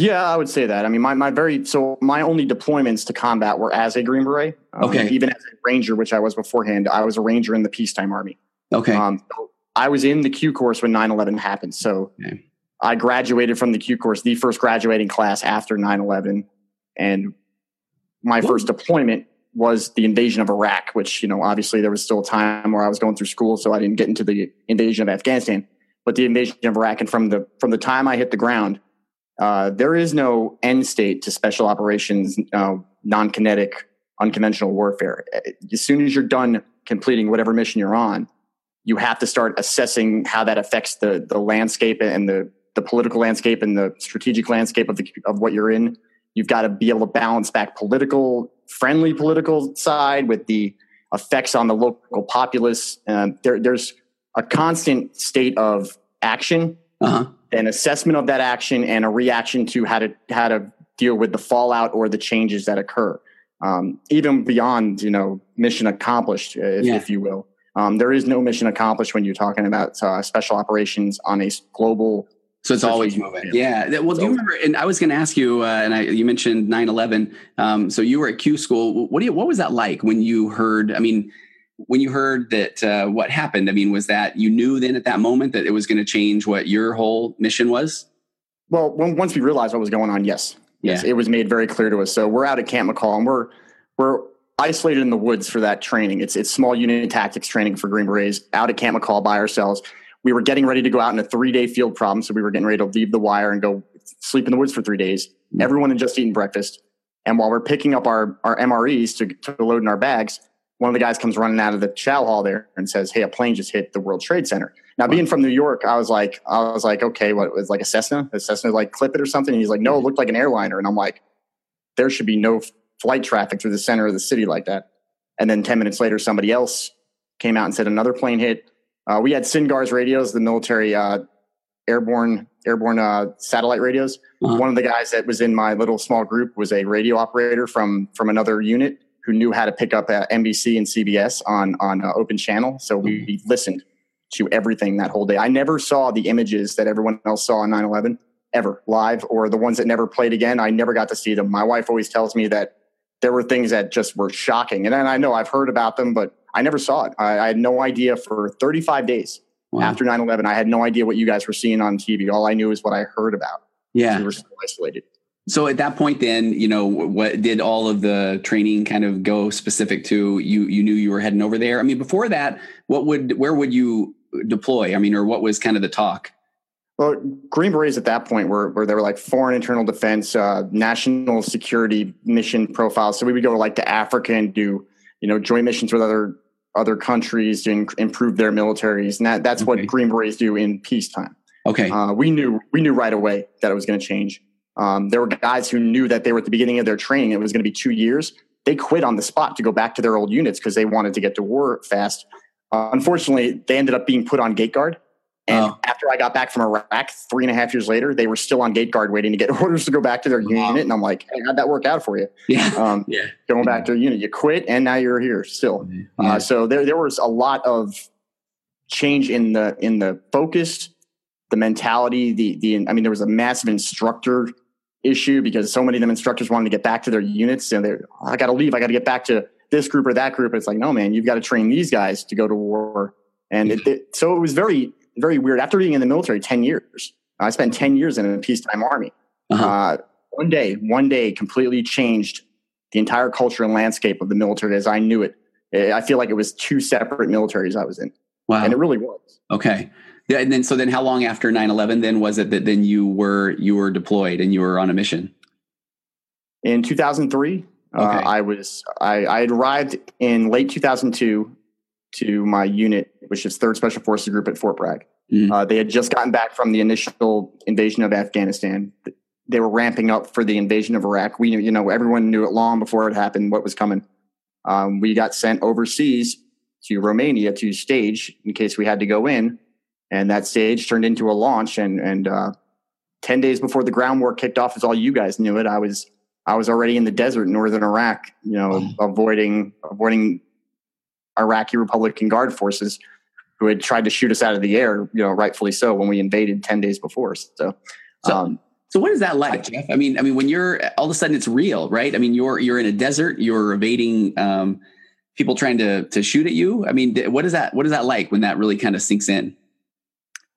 [SPEAKER 2] Yeah, I would say that. I mean, my, my very so my only deployments to combat were as a Green Beret.
[SPEAKER 1] Um, okay.
[SPEAKER 2] Even as a Ranger, which I was beforehand, I was a Ranger in the peacetime army.
[SPEAKER 1] Okay. Um,
[SPEAKER 2] I was in the Q course when 9 11 happened. So okay. I graduated from the Q course, the first graduating class after 9 11. And my first deployment was the invasion of Iraq, which, you know, obviously there was still a time where I was going through school, so I didn't get into the invasion of Afghanistan. But the invasion of Iraq, and from the from the time I hit the ground, uh, there is no end state to special operations, uh, non kinetic, unconventional warfare. As soon as you're done completing whatever mission you're on, you have to start assessing how that affects the the landscape and the the political landscape and the strategic landscape of the of what you're in. You've got to be able to balance back political friendly political side with the effects on the local populace. Um, there, there's a constant state of action, uh-huh. an assessment of that action, and a reaction to how to how to deal with the fallout or the changes that occur. Um, even beyond, you know, mission accomplished, if, yeah. if you will. Um, there is no mission accomplished when you're talking about uh, special operations on a global.
[SPEAKER 1] So it's always moving. Yeah. Well, do you remember? And I was going to ask you, uh, and I, you mentioned 9/11. Um, so you were at Q school. What do you? What was that like when you heard? I mean, when you heard that uh, what happened? I mean, was that you knew then at that moment that it was going to change what your whole mission was?
[SPEAKER 2] Well, when, once we realized what was going on, yes, yeah. yes, it was made very clear to us. So we're out at Camp McCall, and we're we're isolated in the woods for that training. It's it's small unit tactics training for Green Berets out at Camp McCall by ourselves. We were getting ready to go out in a three day field problem, so we were getting ready to leave the wire and go sleep in the woods for three days. Mm-hmm. Everyone had just eaten breakfast, and while we're picking up our our MREs to, to load in our bags, one of the guys comes running out of the chow hall there and says, "Hey, a plane just hit the World Trade Center." Now, being from New York, I was like, I was like, okay, what was like a Cessna? A Cessna like clip it or something? And he's like, no, it looked like an airliner, and I'm like, there should be no flight traffic through the center of the city like that. And then 10 minutes later, somebody else came out and said another plane hit. Uh, we had SINCGARS radios, the military uh, airborne airborne uh, satellite radios. Uh-huh. One of the guys that was in my little small group was a radio operator from from another unit who knew how to pick up uh, NBC and CBS on on uh, open channel. So we mm-hmm. listened to everything that whole day. I never saw the images that everyone else saw on 9/11 ever live, or the ones that never played again. I never got to see them. My wife always tells me that there were things that just were shocking. And I know I've heard about them, but I never saw it. I, I had no idea for 35 days wow. after 9 11. I had no idea what you guys were seeing on TV. All I knew is what I heard about.
[SPEAKER 1] Yeah.
[SPEAKER 2] We were so isolated.
[SPEAKER 1] So at that point, then, you know, what did all of the training kind of go specific to? You you knew you were heading over there. I mean, before that, what would where would you deploy? I mean, or what was kind of the talk?
[SPEAKER 2] Well, Green Berets at that point were where they were like foreign internal defense, uh, national security mission profiles. So we would go like to Africa and do you know joint missions with other other countries to in- improve their militaries, and that, that's okay. what Green Berets do in peacetime.
[SPEAKER 1] Okay,
[SPEAKER 2] uh, we knew we knew right away that it was going to change. Um, there were guys who knew that they were at the beginning of their training; it was going to be two years. They quit on the spot to go back to their old units because they wanted to get to war fast. Uh, unfortunately, they ended up being put on gate guard and oh. after I got back from Iraq, three and a half years later, they were still on gate guard waiting to get orders to go back to their wow. unit. And I'm like, hey, how'd that work out for you?
[SPEAKER 1] Yeah. Um,
[SPEAKER 2] yeah. Going back to the unit, you quit and now you're here still. Yeah. Uh, so there, there was a lot of change in the, in the focus, the mentality, the, the, I mean, there was a massive instructor issue because so many of them instructors wanted to get back to their units and they're, I got to leave. I got to get back to this group or that group. It's like, no, man, you've got to train these guys to go to war. And it, it, so it was very very weird. After being in the military 10 years, I spent 10 years in a peacetime army. Uh-huh. Uh, one day, one day completely changed the entire culture and landscape of the military as I knew it. I feel like it was two separate militaries I was in.
[SPEAKER 1] Wow.
[SPEAKER 2] And it really was.
[SPEAKER 1] Okay. Yeah, and then so then how long after 9-11 then was it that then you were you were deployed and you were on a mission?
[SPEAKER 2] In 2003, uh, okay. uh, I was I, I had arrived in late 2002 to my unit, which is Third Special Forces Group at Fort Bragg. Mm-hmm. Uh, they had just gotten back from the initial invasion of Afghanistan. They were ramping up for the invasion of Iraq. We knew, you know, everyone knew it long before it happened what was coming. Um, we got sent overseas to Romania to stage in case we had to go in, and that stage turned into a launch. And and uh, ten days before the ground war kicked off, as all you guys knew it, I was I was already in the desert in northern Iraq, you know, avoiding avoiding Iraqi Republican Guard forces who had tried to shoot us out of the air, you know, rightfully so when we invaded 10 days before. So,
[SPEAKER 1] so, um, so what is that like, Jeff? I mean, I mean, when you're all of a sudden it's real, right? I mean, you're, you're in a desert, you're evading, um, people trying to, to shoot at you. I mean, what is that, what is that like when that really kind of sinks in?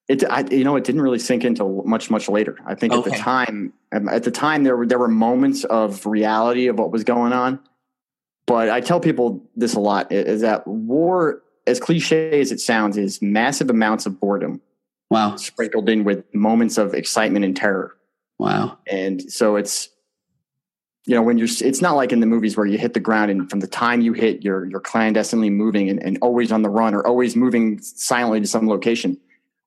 [SPEAKER 2] It, I, you know, it didn't really sink into much, much later. I think okay. at the time, at the time there were, there were moments of reality of what was going on but I tell people this a lot is that war, as cliche as it sounds, is massive amounts of boredom.
[SPEAKER 1] Wow.
[SPEAKER 2] Sprinkled in with moments of excitement and terror.
[SPEAKER 1] Wow.
[SPEAKER 2] And so it's, you know, when you're, it's not like in the movies where you hit the ground and from the time you hit, you're, you're clandestinely moving and, and always on the run or always moving silently to some location.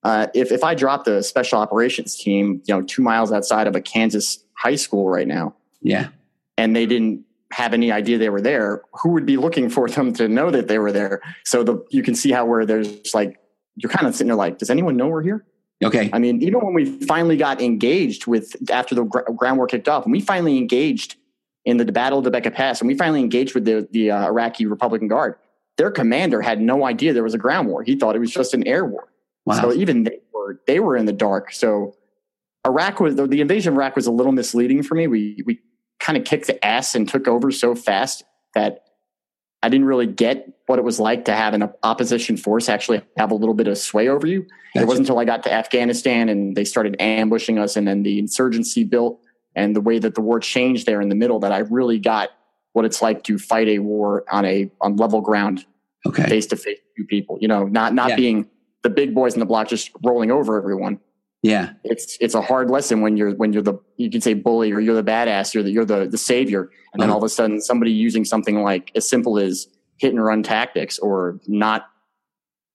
[SPEAKER 2] Uh, if, if I dropped a special operations team, you know, two miles outside of a Kansas high school right now.
[SPEAKER 1] Yeah.
[SPEAKER 2] And they didn't have any idea they were there, who would be looking for them to know that they were there? So the you can see how where there's like you're kind of sitting there like, does anyone know we're here?
[SPEAKER 1] Okay.
[SPEAKER 2] I mean, even when we finally got engaged with after the ground war kicked off, and we finally engaged in the Battle of Debecka Pass, and we finally engaged with the the uh, Iraqi Republican Guard. Their commander had no idea there was a ground war. He thought it was just an air war. Wow. So even they were they were in the dark. So Iraq was the invasion of Iraq was a little misleading for me. We we kind of kicked the ass and took over so fast that I didn't really get what it was like to have an opposition force actually have a little bit of sway over you. Gotcha. It wasn't until I got to Afghanistan and they started ambushing us and then the insurgency built and the way that the war changed there in the middle that I really got what it's like to fight a war on a on level ground
[SPEAKER 1] okay
[SPEAKER 2] face to face two people you know not not yeah. being the big boys in the block just rolling over everyone
[SPEAKER 1] yeah,
[SPEAKER 2] it's it's a hard lesson when you're when you're the you can say bully or you're the badass, you're the you're the the savior, and then uh-huh. all of a sudden somebody using something like as simple as hit and run tactics or not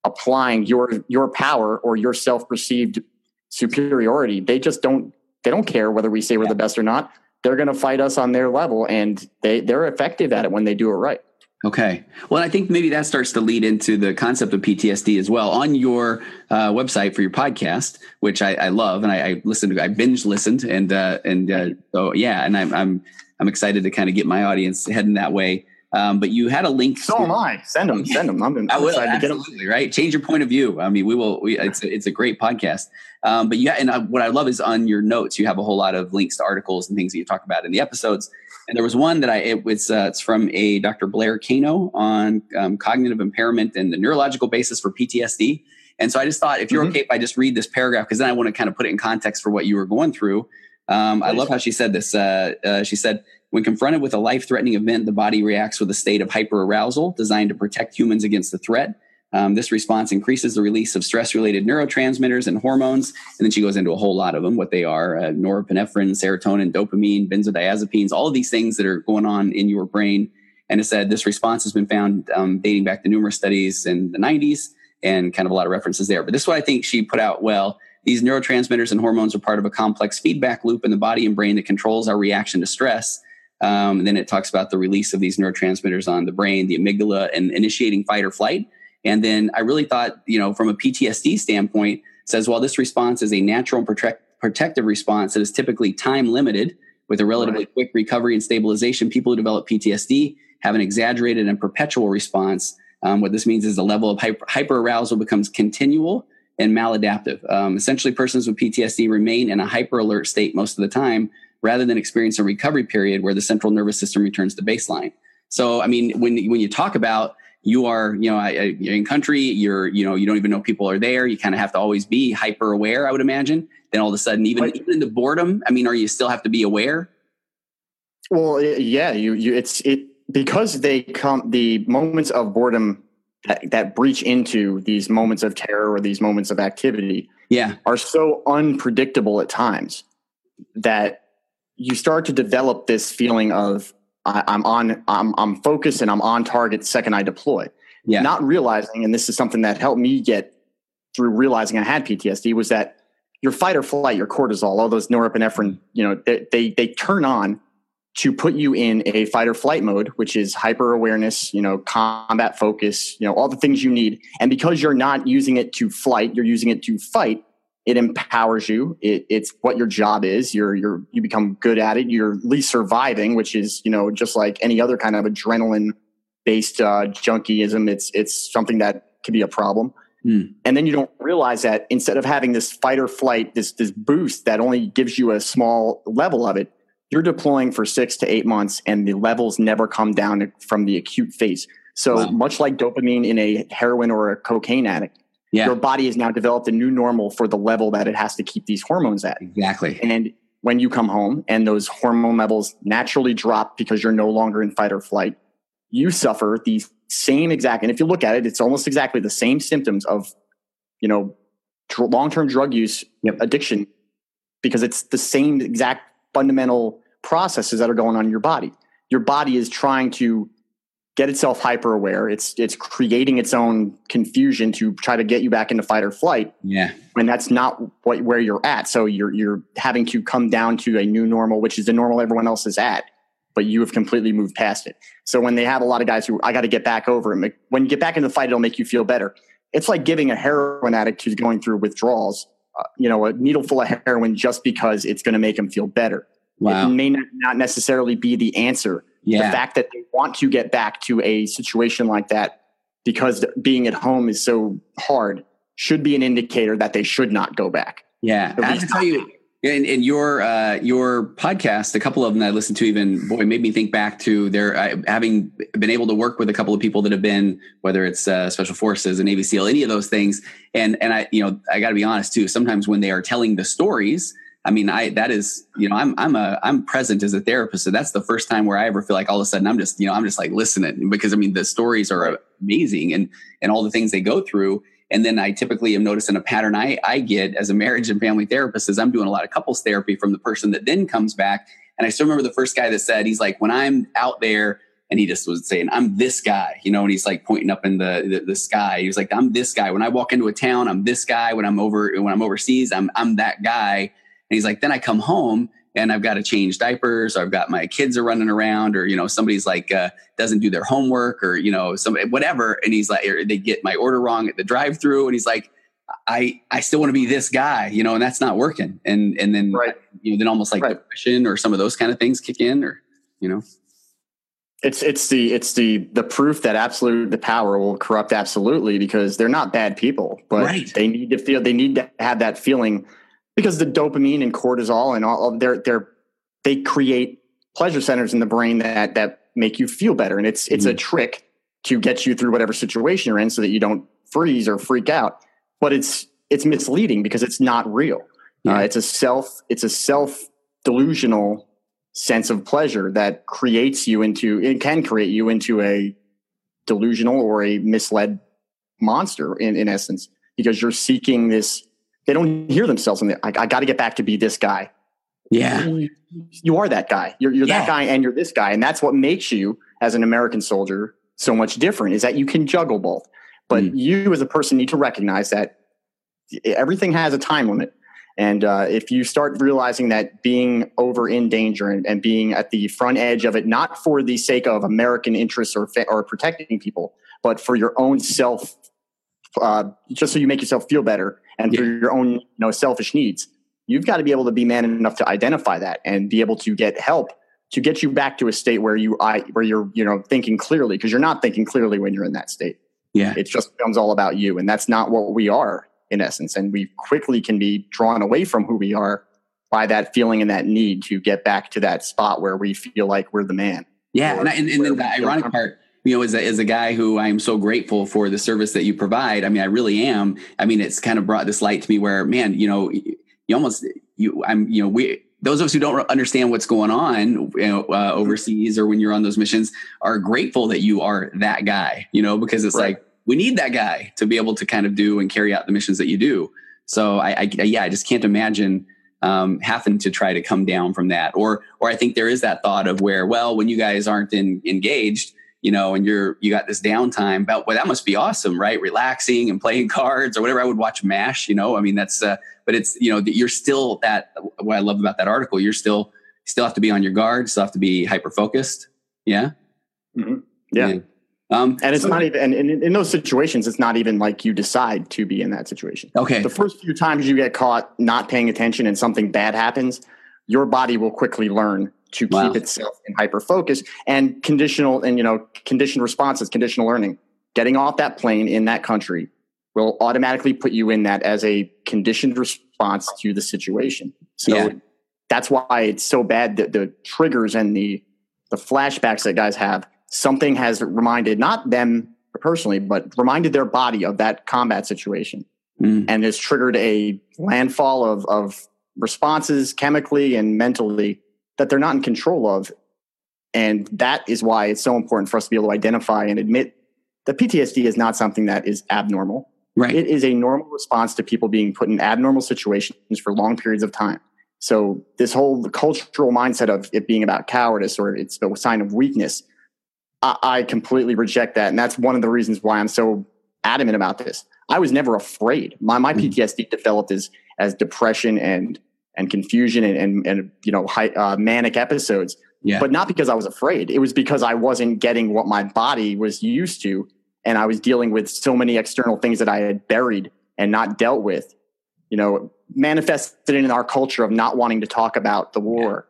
[SPEAKER 2] applying your your power or your self perceived superiority. They just don't they don't care whether we say we're the best or not. They're going to fight us on their level, and they they're effective at it when they do it right.
[SPEAKER 1] Okay. Well, I think maybe that starts to lead into the concept of PTSD as well. On your uh, website for your podcast, which I, I love, and I, I, listened to, I binge listened, and uh, and uh, so yeah, and I'm I'm I'm excited to kind of get my audience heading that way. Um, but you had a link.
[SPEAKER 2] So to, am I. Send them. Send them. I'm, I'm
[SPEAKER 1] I will, excited to get them. Right. Change your point of view. I mean, we will. We, it's a, it's a great podcast. Um, but yeah, and I, what I love is on your notes, you have a whole lot of links to articles and things that you talk about in the episodes. And there was one that I it was uh, it's from a Dr. Blair Kano on um, cognitive impairment and the neurological basis for PTSD. And so I just thought if you're mm-hmm. okay if I just read this paragraph because then I want to kind of put it in context for what you were going through. Um, I love how she said this. Uh, uh, she said, when confronted with a life threatening event, the body reacts with a state of hyperarousal designed to protect humans against the threat. Um, this response increases the release of stress related neurotransmitters and hormones. And then she goes into a whole lot of them, what they are uh, norepinephrine, serotonin, dopamine, benzodiazepines, all of these things that are going on in your brain. And it said this response has been found um, dating back to numerous studies in the 90s and kind of a lot of references there. But this is what I think she put out well. These neurotransmitters and hormones are part of a complex feedback loop in the body and brain that controls our reaction to stress. Um, then it talks about the release of these neurotransmitters on the brain, the amygdala, and initiating fight or flight. And then I really thought, you know, from a PTSD standpoint, says, well, this response is a natural and protect, protective response that is typically time limited with a relatively right. quick recovery and stabilization. People who develop PTSD have an exaggerated and perpetual response. Um, what this means is the level of hyper, arousal becomes continual and maladaptive. Um, essentially, persons with PTSD remain in a hyper alert state most of the time rather than experience a recovery period where the central nervous system returns to baseline. So, I mean, when, when you talk about you are, you know, I, I, you're in country, you're, you know, you don't even know people are there. You kind of have to always be hyper aware, I would imagine. Then all of a sudden, even, even in the boredom, I mean, are you still have to be aware?
[SPEAKER 2] Well, yeah, you, you, it's, it, because they come, the moments of boredom that, that breach into these moments of terror or these moments of activity
[SPEAKER 1] yeah.
[SPEAKER 2] are so unpredictable at times that you start to develop this feeling of I, am on I'm I'm focused and I'm on target second I deploy. Yeah. Not realizing, and this is something that helped me get through realizing I had PTSD was that your fight or flight, your cortisol, all those norepinephrine, you know, they, they, they turn on to put you in a fight or flight mode, which is hyper awareness, you know, combat focus, you know, all the things you need. And because you're not using it to flight, you're using it to fight, it empowers you. It, it's what your job is. You're, you're, you become good at it. You're at least surviving, which is, you know, just like any other kind of adrenaline based uh, junkiism. It's, it's something that can be a problem. Mm. And then you don't realize that instead of having this fight or flight, this, this boost that only gives you a small level of it, you're deploying for six to eight months and the levels never come down from the acute phase. So wow. much like dopamine in a heroin or a cocaine addict, yeah. your body has now developed a new normal for the level that it has to keep these hormones at.
[SPEAKER 1] Exactly.
[SPEAKER 2] And when you come home and those hormone levels naturally drop because you're no longer in fight or flight, you suffer the same exact, and if you look at it, it's almost exactly the same symptoms of, you know, long-term drug use yep. addiction because it's the same exact fundamental processes that are going on in your body. Your body is trying to get itself hyper aware. It's it's creating its own confusion to try to get you back into fight or flight.
[SPEAKER 1] Yeah.
[SPEAKER 2] And that's not what where you're at. So you're you're having to come down to a new normal, which is the normal everyone else is at, but you have completely moved past it. So when they have a lot of guys who I got to get back over and when you get back into the fight, it'll make you feel better. It's like giving a heroin addict who's going through withdrawals, uh, you know, a needle full of heroin just because it's going to make them feel better. Wow. It may not necessarily be the answer yeah. The fact that they want to get back to a situation like that because being at home is so hard should be an indicator that they should not go back.
[SPEAKER 1] Yeah. I have to tell you, in, in your uh, your podcast, a couple of them that I listened to, even boy, made me think back to their uh, having been able to work with a couple of people that have been, whether it's uh, special forces and Navy SEAL, any of those things. And and I, you know, I got to be honest too. Sometimes when they are telling the stories, I mean, I that is, you know, I'm I'm a I'm present as a therapist, so that's the first time where I ever feel like all of a sudden I'm just, you know, I'm just like listening because I mean the stories are amazing and and all the things they go through. And then I typically am noticing a pattern I I get as a marriage and family therapist is I'm doing a lot of couples therapy from the person that then comes back. And I still remember the first guy that said he's like, when I'm out there and he just was saying, I'm this guy, you know, and he's like pointing up in the, the, the sky. He was like, I'm this guy. When I walk into a town, I'm this guy. When I'm over when I'm overseas, I'm I'm that guy and he's like, then I come home and I've got to change diapers, or I've got my kids are running around, or you know somebody's like uh, doesn't do their homework, or you know some whatever. And he's like, they get my order wrong at the drive-through, and he's like, I I still want to be this guy, you know, and that's not working. And and then right. you know then almost like right. depression or some of those kind of things kick in, or you know.
[SPEAKER 2] It's it's the it's the the proof that absolute the power will corrupt absolutely because they're not bad people, but right. they need to feel they need to have that feeling because the dopamine and cortisol and all of their they're they create pleasure centers in the brain that that make you feel better and it's it's mm-hmm. a trick to get you through whatever situation you're in so that you don't freeze or freak out but it's it's misleading because it's not real yeah. uh, it's a self it's a self delusional sense of pleasure that creates you into it can create you into a delusional or a misled monster in, in essence because you're seeking this. They don't hear themselves and I, I got to get back to be this guy.
[SPEAKER 1] Yeah,
[SPEAKER 2] you are that guy. You're, you're yeah. that guy, and you're this guy, and that's what makes you as an American soldier so much different. Is that you can juggle both, but mm. you as a person need to recognize that everything has a time limit. And uh, if you start realizing that being over in danger and, and, being at the front edge of it, not for the sake of American interests or, fa- or protecting people, but for your own self, uh, just so you make yourself feel better and yeah. for your own you know, selfish needs, you've got to be able to be man enough to identify that and be able to get help to get you back to a state where you I, where you're you know thinking clearly because you're not thinking clearly when you're in that state.
[SPEAKER 1] Yeah,
[SPEAKER 2] it just becomes all about you, and that's not what we are in essence. And we quickly can be drawn away from who we are by that feeling and that need to get back to that spot where we feel like we're the man.
[SPEAKER 1] Yeah, and, and, and then the ironic part you know, as a, as a guy who I'm so grateful for the service that you provide, I mean, I really am. I mean, it's kind of brought this light to me where, man, you know, you almost, you, I'm, you know, we, those of us who don't understand what's going on you know, uh, overseas or when you're on those missions are grateful that you are that guy, you know, because it's right. like, we need that guy to be able to kind of do and carry out the missions that you do. So I, I yeah, I just can't imagine um, having to try to come down from that. Or, or I think there is that thought of where, well, when you guys aren't in, engaged, you know, and you're you got this downtime, but well, that must be awesome, right? Relaxing and playing cards or whatever. I would watch Mash, you know. I mean, that's uh, but it's you know you're still that. What I love about that article, you're still still have to be on your guard, still have to be hyper focused. Yeah.
[SPEAKER 2] Mm-hmm. Yeah. yeah. Um, and it's so, not even, and in, in, those situations, it's not even like you decide to be in that situation.
[SPEAKER 1] Okay.
[SPEAKER 2] The first few times you get caught not paying attention and something bad happens, your body will quickly learn to wow. keep itself in hyper focus and conditional and you know conditioned responses conditional learning getting off that plane in that country will automatically put you in that as a conditioned response to the situation so yeah. that's why it's so bad that the triggers and the the flashbacks that guys have something has reminded not them personally but reminded their body of that combat situation mm. and has triggered a landfall of of responses chemically and mentally that they're not in control of. And that is why it's so important for us to be able to identify and admit that PTSD is not something that is abnormal.
[SPEAKER 1] Right.
[SPEAKER 2] It is a normal response to people being put in abnormal situations for long periods of time. So this whole cultural mindset of it being about cowardice or it's a sign of weakness, I, I completely reject that. And that's one of the reasons why I'm so adamant about this. I was never afraid. My, my mm-hmm. PTSD developed as, as depression and and confusion and, and, and you know, high, uh, manic episodes.
[SPEAKER 1] Yeah.
[SPEAKER 2] But not because I was afraid. It was because I wasn't getting what my body was used to. And I was dealing with so many external things that I had buried and not dealt with, you know, manifested in our culture of not wanting to talk about the war,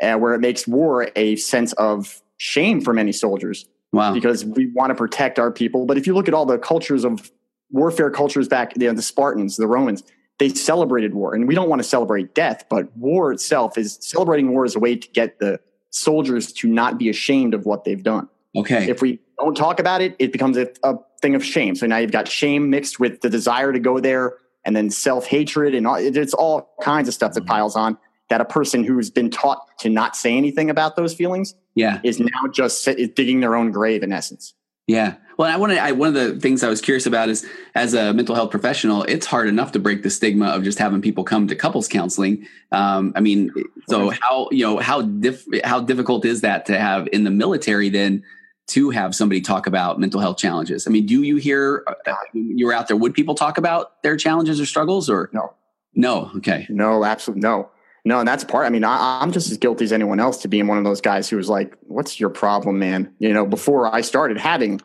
[SPEAKER 2] yeah. uh, where it makes war a sense of shame for many soldiers.
[SPEAKER 1] Wow.
[SPEAKER 2] Because we want to protect our people. But if you look at all the cultures of warfare cultures back, you know, the Spartans, the Romans, they celebrated war. And we don't want to celebrate death but war itself is celebrating war as a way to get the soldiers to not be ashamed of what they've done.
[SPEAKER 1] Okay.
[SPEAKER 2] If we don't talk about it it becomes a, a thing of shame. So now you've got shame mixed with the desire to go there and then self-hatred and all, it's all kinds of stuff that mm-hmm. piles on that a person who's been taught to not say anything about those feelings
[SPEAKER 1] yeah.
[SPEAKER 2] is now just digging their own grave in essence
[SPEAKER 1] yeah. Well, I want to. I, one of the things I was curious about is, as a mental health professional, it's hard enough to break the stigma of just having people come to couples counseling. Um, I mean, so how you know how diff, how difficult is that to have in the military then to have somebody talk about mental health challenges? I mean, do you hear uh, you were out there? Would people talk about their challenges or struggles or
[SPEAKER 2] no?
[SPEAKER 1] No. Okay.
[SPEAKER 2] No. Absolutely no. No, and that's part. I mean, I, am just as guilty as anyone else to being one of those guys who was like, "What's your problem, man?" You know, before I started having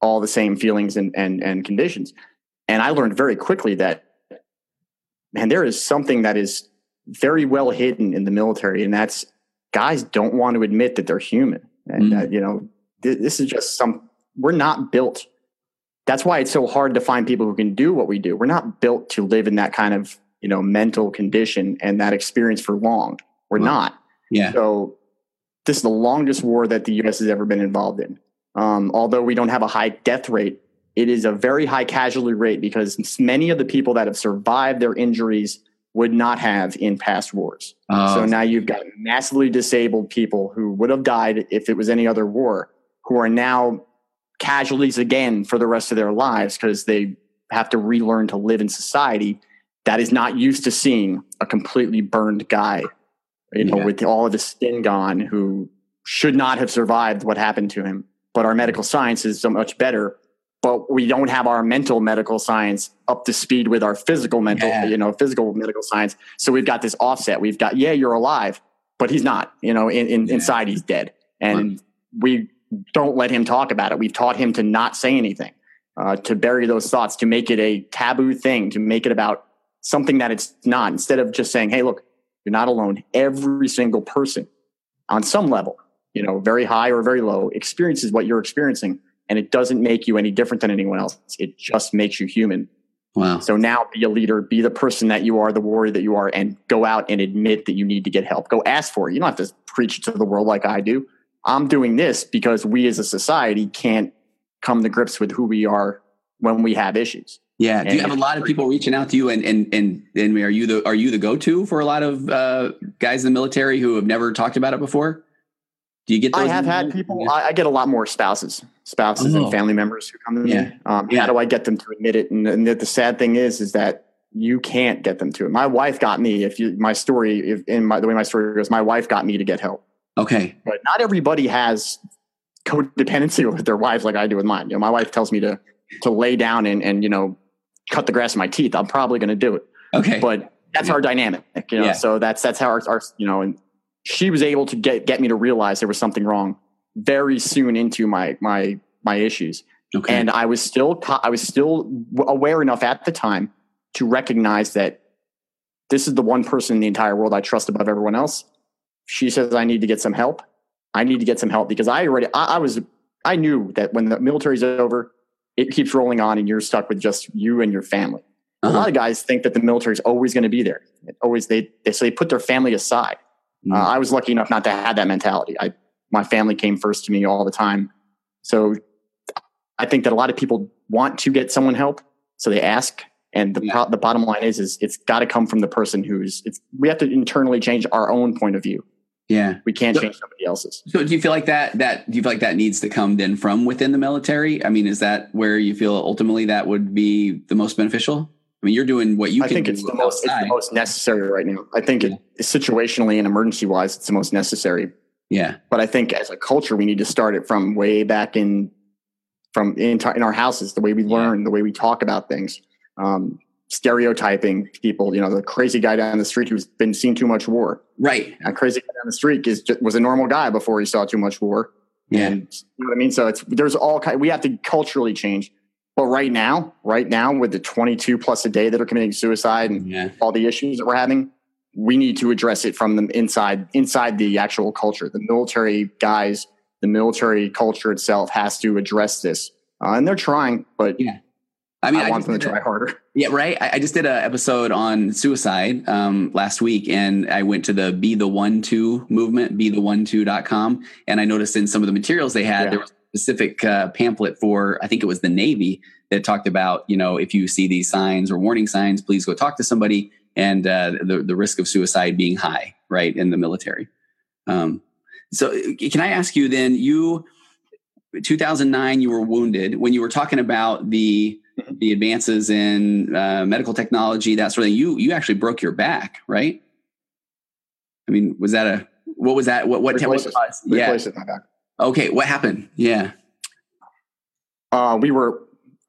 [SPEAKER 2] all the same feelings and and and conditions, and I learned very quickly that, man, there is something that is very well hidden in the military, and that's guys don't want to admit that they're human, and mm. uh, you know, th- this is just some. We're not built. That's why it's so hard to find people who can do what we do. We're not built to live in that kind of you know mental condition and that experience for long. We're wow. not.
[SPEAKER 1] Yeah.
[SPEAKER 2] So this is the longest war that the U.S. has ever been involved in. Um, although we don't have a high death rate, it is a very high casualty rate because many of the people that have survived their injuries would not have in past wars. Uh, so now you've got massively disabled people who would have died if it was any other war, who are now casualties again for the rest of their lives because they have to relearn to live in society that is not used to seeing a completely burned guy, you know, yeah. with all of the skin gone who should not have survived what happened to him. But our medical science is so much better. But we don't have our mental medical science up to speed with our physical mental, yeah. you know, physical medical science. So we've got this offset. We've got, yeah, you're alive, but he's not, you know, in, in yeah. inside he's dead. And right. we don't let him talk about it. We've taught him to not say anything, uh, to bury those thoughts, to make it a taboo thing, to make it about something that it's not. Instead of just saying, "Hey, look, you're not alone." Every single person, on some level, you know, very high or very low, experiences what you're experiencing, and it doesn't make you any different than anyone else. It just makes you human.
[SPEAKER 1] Wow.
[SPEAKER 2] So now be a leader, be the person that you are, the warrior that you are, and go out and admit that you need to get help. Go ask for it. You don't have to preach to the world like I do. I'm doing this because we as a society can't come to grips with who we are when we have issues.
[SPEAKER 1] Yeah. Do you have a lot of people reaching out to you and, and, and, and are you the, are you the go-to for a lot of uh, guys in the military who have never talked about it before? Do you get
[SPEAKER 2] I have had people, yeah. I, I, get a lot more spouses, spouses oh. and family members who come to yeah. me. Um, yeah. How do I get them to admit it? And, and the, the sad thing is, is that you can't get them to it. My wife got me, if you, my story, if in my, the way my story goes, my wife got me to get help.
[SPEAKER 1] Okay.
[SPEAKER 2] But not everybody has codependency with their wives like I do with mine. You know, my wife tells me to to lay down and and you know cut the grass with my teeth. I'm probably going to do it.
[SPEAKER 1] Okay.
[SPEAKER 2] But that's yeah. our dynamic, you know. Yeah. So that's that's how our, our you know and she was able to get get me to realize there was something wrong very soon into my my my issues. Okay. And I was still I was still aware enough at the time to recognize that this is the one person in the entire world I trust above everyone else she says I need to get some help. I need to get some help because I already I, I was I knew that when the military's over, it keeps rolling on and you're stuck with just you and your family. Uh-huh. A lot of guys think that the military is always going to be there. It always they, they so they put their family aside. Mm-hmm. Uh, I was lucky enough not to have that mentality. I my family came first to me all the time. So I think that a lot of people want to get someone help, so they ask. And the yeah. the bottom line is is it's got to come from the person who's it's we have to internally change our own point of view.
[SPEAKER 1] Yeah.
[SPEAKER 2] We can't so, change somebody else's.
[SPEAKER 1] So do you feel like that that do you feel like that needs to come then from within the military? I mean, is that where you feel ultimately that would be the most beneficial? I mean, you're doing what you
[SPEAKER 2] I think it's the most it's the most necessary right now. I think yeah. it situationally and emergency wise, it's the most necessary.
[SPEAKER 1] Yeah.
[SPEAKER 2] But I think as a culture, we need to start it from way back in from in, in our houses, the way we learn, yeah. the way we talk about things. Um, stereotyping people. You know, the crazy guy down the street who's been seeing too much war.
[SPEAKER 1] Right.
[SPEAKER 2] A crazy guy down the street is just, was a normal guy before he saw too much war.
[SPEAKER 1] Yeah.
[SPEAKER 2] And you know what I mean? So it's there's all kind. We have to culturally change. But right now, right now, with the 22 plus a day that are committing suicide and yeah. all the issues that we're having, we need to address it from the inside inside the actual culture. The military guys, the military culture itself has to address this, uh, and they're trying. But
[SPEAKER 1] yeah. I mean,
[SPEAKER 2] I, I want them to try harder.
[SPEAKER 1] Yeah, right. I, I just did an episode on suicide um, last week, and I went to the Be the One To movement, bethe1to.com, and I noticed in some of the materials they had, yeah. there was a specific uh, pamphlet for, I think it was the Navy, that talked about, you know, if you see these signs or warning signs, please go talk to somebody, and uh, the, the risk of suicide being high, right, in the military. Um, so, can I ask you then, you, 2009, you were wounded. When you were talking about the, the advances in uh, medical technology, that sort of thing, you you actually broke your back, right? I mean, was that a what was that? What what?
[SPEAKER 2] Yeah. It my back.
[SPEAKER 1] Okay, what happened? Yeah.
[SPEAKER 2] Uh, we were.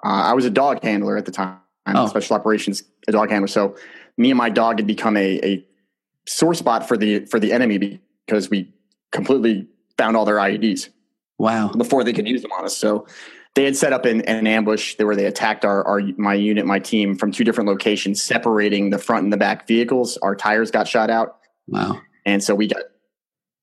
[SPEAKER 2] Uh, I was a dog handler at the time. Oh. Special operations a dog handler. So me and my dog had become a, a sore spot for the for the enemy because we completely found all their IEDs.
[SPEAKER 1] Wow.
[SPEAKER 2] Before they could use them on us. So they had set up an, an ambush where they attacked our, our my unit, my team from two different locations, separating the front and the back vehicles. Our tires got shot out.
[SPEAKER 1] Wow.
[SPEAKER 2] And so we got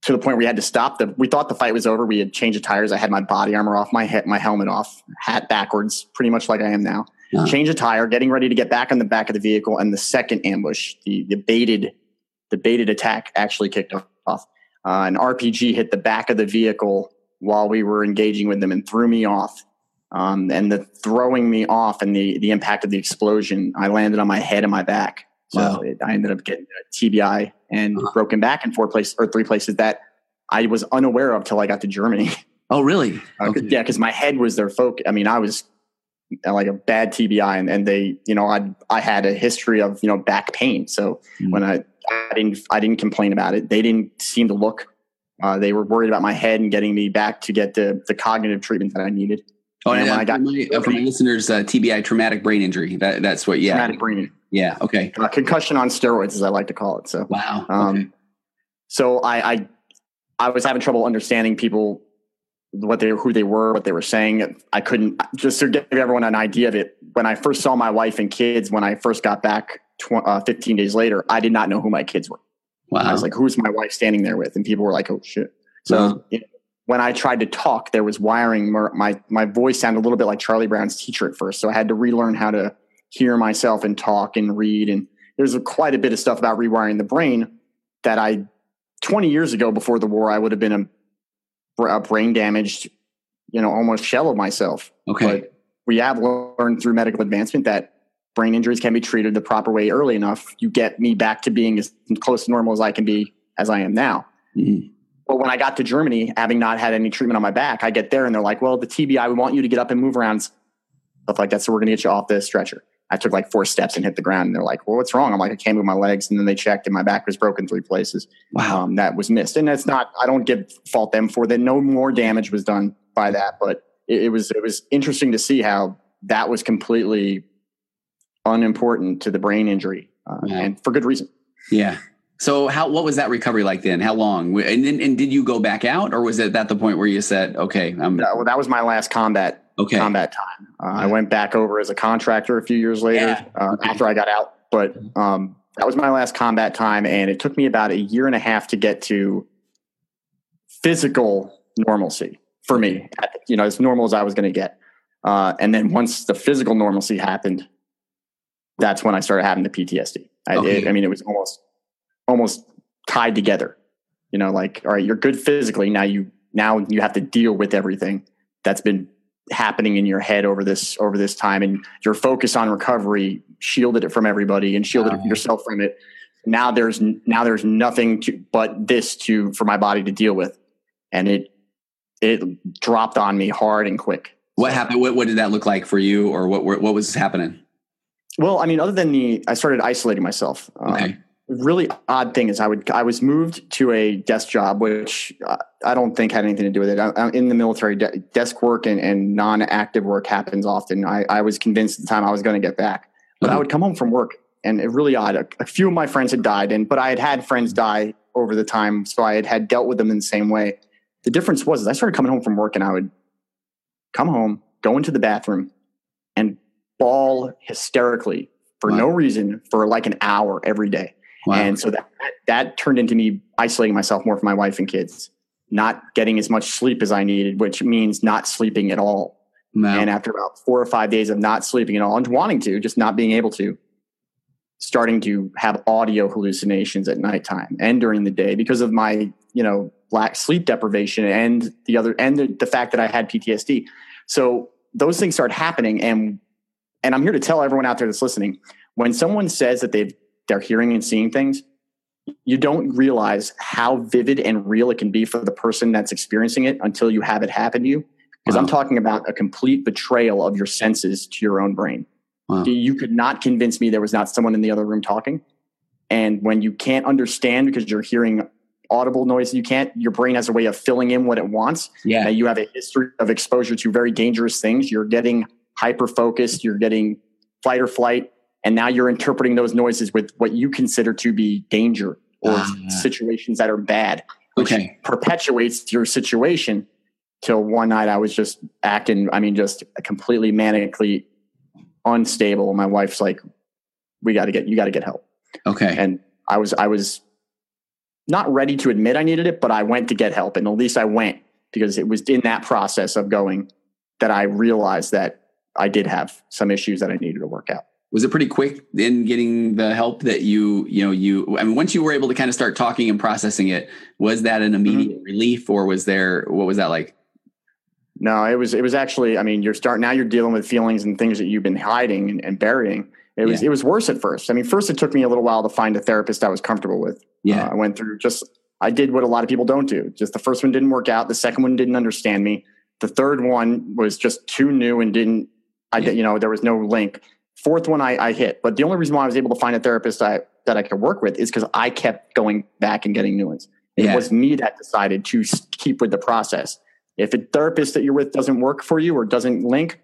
[SPEAKER 2] to the point where we had to stop the we thought the fight was over. We had changed the tires. I had my body armor off, my head, my helmet off, hat backwards, pretty much like I am now. Uh-huh. Change a tire, getting ready to get back on the back of the vehicle, and the second ambush, the the baited the baited attack actually kicked off. Uh, an RPG hit the back of the vehicle while we were engaging with them and threw me off um, and the throwing me off and the the impact of the explosion, I landed on my head and my back. So wow. it, I ended up getting a TBI and uh-huh. broken back in four places or three places that I was unaware of till I got to Germany.
[SPEAKER 1] Oh, really?
[SPEAKER 2] Uh, okay. Yeah, because my head was their focus. I mean, I was uh, like a bad TBI, and, and they, you know, I I had a history of you know back pain. So mm. when I I didn't I didn't complain about it. They didn't seem to look. Uh, they were worried about my head and getting me back to get the the cognitive treatment that I needed.
[SPEAKER 1] Oh, and got, for, my, uh, for my listeners, uh, TBI, traumatic brain injury. That, that's what. Yeah,
[SPEAKER 2] traumatic brain.
[SPEAKER 1] Yeah. Okay.
[SPEAKER 2] Uh, concussion on steroids, as I like to call it. So.
[SPEAKER 1] Wow. Um, okay.
[SPEAKER 2] So I, I I was having trouble understanding people what they who they were, what they were saying. I couldn't just to give everyone an idea of it. When I first saw my wife and kids, when I first got back tw- uh, 15 days later, I did not know who my kids were. Wow. I was like, "Who's my wife standing there with?" And people were like, "Oh shit!" So uh-huh. you know, when I tried to talk, there was wiring. My my voice sounded a little bit like Charlie Brown's teacher at first, so I had to relearn how to hear myself and talk and read. And there's a, quite a bit of stuff about rewiring the brain that I 20 years ago before the war, I would have been a, a brain damaged, you know, almost shell of myself.
[SPEAKER 1] Okay. But
[SPEAKER 2] we have learned through medical advancement that brain injuries can be treated the proper way early enough. You get me back to being as close to normal as I can be as I am now. Mm-hmm. But when I got to Germany, having not had any treatment on my back, I get there and they're like, well, the TBI, we want you to get up and move around, stuff like that. So we're going to get you off the stretcher. I took like four steps and hit the ground. And they're like, well, what's wrong? I'm like, I can't move my legs. And then they checked and my back was broken three places.
[SPEAKER 1] Wow. Um,
[SPEAKER 2] that was missed. And that's not, I don't give fault them for that. No more damage was done by that. But it, it was, it was interesting to see how that was completely unimportant to the brain injury uh, wow. and for good reason.
[SPEAKER 1] Yeah. So how, what was that recovery like then? How long? And, then and did you go back out or was it at the point where you said, okay, I'm,
[SPEAKER 2] well, that was my last combat
[SPEAKER 1] okay.
[SPEAKER 2] combat time. Uh, I went back over as a contractor a few years later yeah. uh, okay. after I got out, but um, that was my last combat time, and it took me about a year and a half to get to physical normalcy for me. You know, as normal as I was going to get, uh, and then once the physical normalcy happened, that's when I started having the PTSD. I, okay. it, I mean, it was almost almost tied together. You know, like all right, you're good physically now. You now you have to deal with everything that's been happening in your head over this over this time and your focus on recovery shielded it from everybody and shielded yourself from it now there's now there's nothing to, but this to for my body to deal with and it it dropped on me hard and quick
[SPEAKER 1] what happened what, what did that look like for you or what what was happening
[SPEAKER 2] well i mean other than the i started isolating myself
[SPEAKER 1] okay. Um,
[SPEAKER 2] really odd thing is I would I was moved to a desk job, which I don't think had anything to do with it. I, in the military, de- desk work and, and, non-active work happens often. I, I, was convinced at the time I was going to get back, but mm-hmm. I would come home from work, and it really odd. A, a, few of my friends had died, and but I had had friends die over the time, so I had had dealt with them in the same way. The difference was I started coming home from work, and I would come home, go into the bathroom, bawl hysterically for wow. no reason for like an hour every day Wow. And so that, that turned into me isolating myself more from my wife and kids, not getting as much sleep as I needed, which means not sleeping at all. And after about four or five days of not sleeping at all and wanting to, just not being able to, starting to have audio hallucinations at nighttime and during the day because of my, you know, lack sleep deprivation and the other and the, the fact that I had PTSD. So those things start happening and and I'm here to tell everyone out there that's listening, when someone says that they've they're hearing and seeing things, you don't realize how vivid and real it can be for the person that's experiencing it until you have it happen to you. Because wow. I'm talking about a complete betrayal of your senses to your own brain. Wow. You could not convince me there was not someone in the other room talking. And when you can't understand because you're hearing audible noise, you can't, your brain has a way of filling in what it wants.
[SPEAKER 1] Yeah.
[SPEAKER 2] you have a history of exposure to very dangerous things. You're getting hyper focused, you're getting fight or flight and now you're interpreting those noises with what you consider to be danger or uh, situations that are bad, which
[SPEAKER 1] okay.
[SPEAKER 2] perpetuates your situation. Till one night I was just acting, I mean, just completely manically unstable. My wife's like, we got to get, you got to get help.
[SPEAKER 1] Okay.
[SPEAKER 2] And I was, I was not ready to admit I needed it, but I went to get help. And at least I went because it was in that process of going that I realized that I did have some issues that I needed to work out
[SPEAKER 1] was it pretty quick in getting the help that you you know you i mean once you were able to kind of start talking and processing it was that an immediate mm-hmm. relief or was there what was that like
[SPEAKER 2] no it was it was actually i mean you're starting now you're dealing with feelings and things that you've been hiding and, and burying it was yeah. it was worse at first i mean first it took me a little while to find a therapist i was comfortable with
[SPEAKER 1] yeah
[SPEAKER 2] uh, i went through just I did what a lot of people don't do. Just the first one didn't work out. The second one didn't understand me. The third one was just too new and didn't, I,
[SPEAKER 1] Yeah.
[SPEAKER 2] you know, there was no link. Fourth one I, I hit. But the only reason why I was able to find a therapist I, that I could work with is because I kept going back and getting new ones. It
[SPEAKER 1] Yeah.
[SPEAKER 2] was me that decided to keep with the process. If a therapist that you're with doesn't work for you or doesn't link,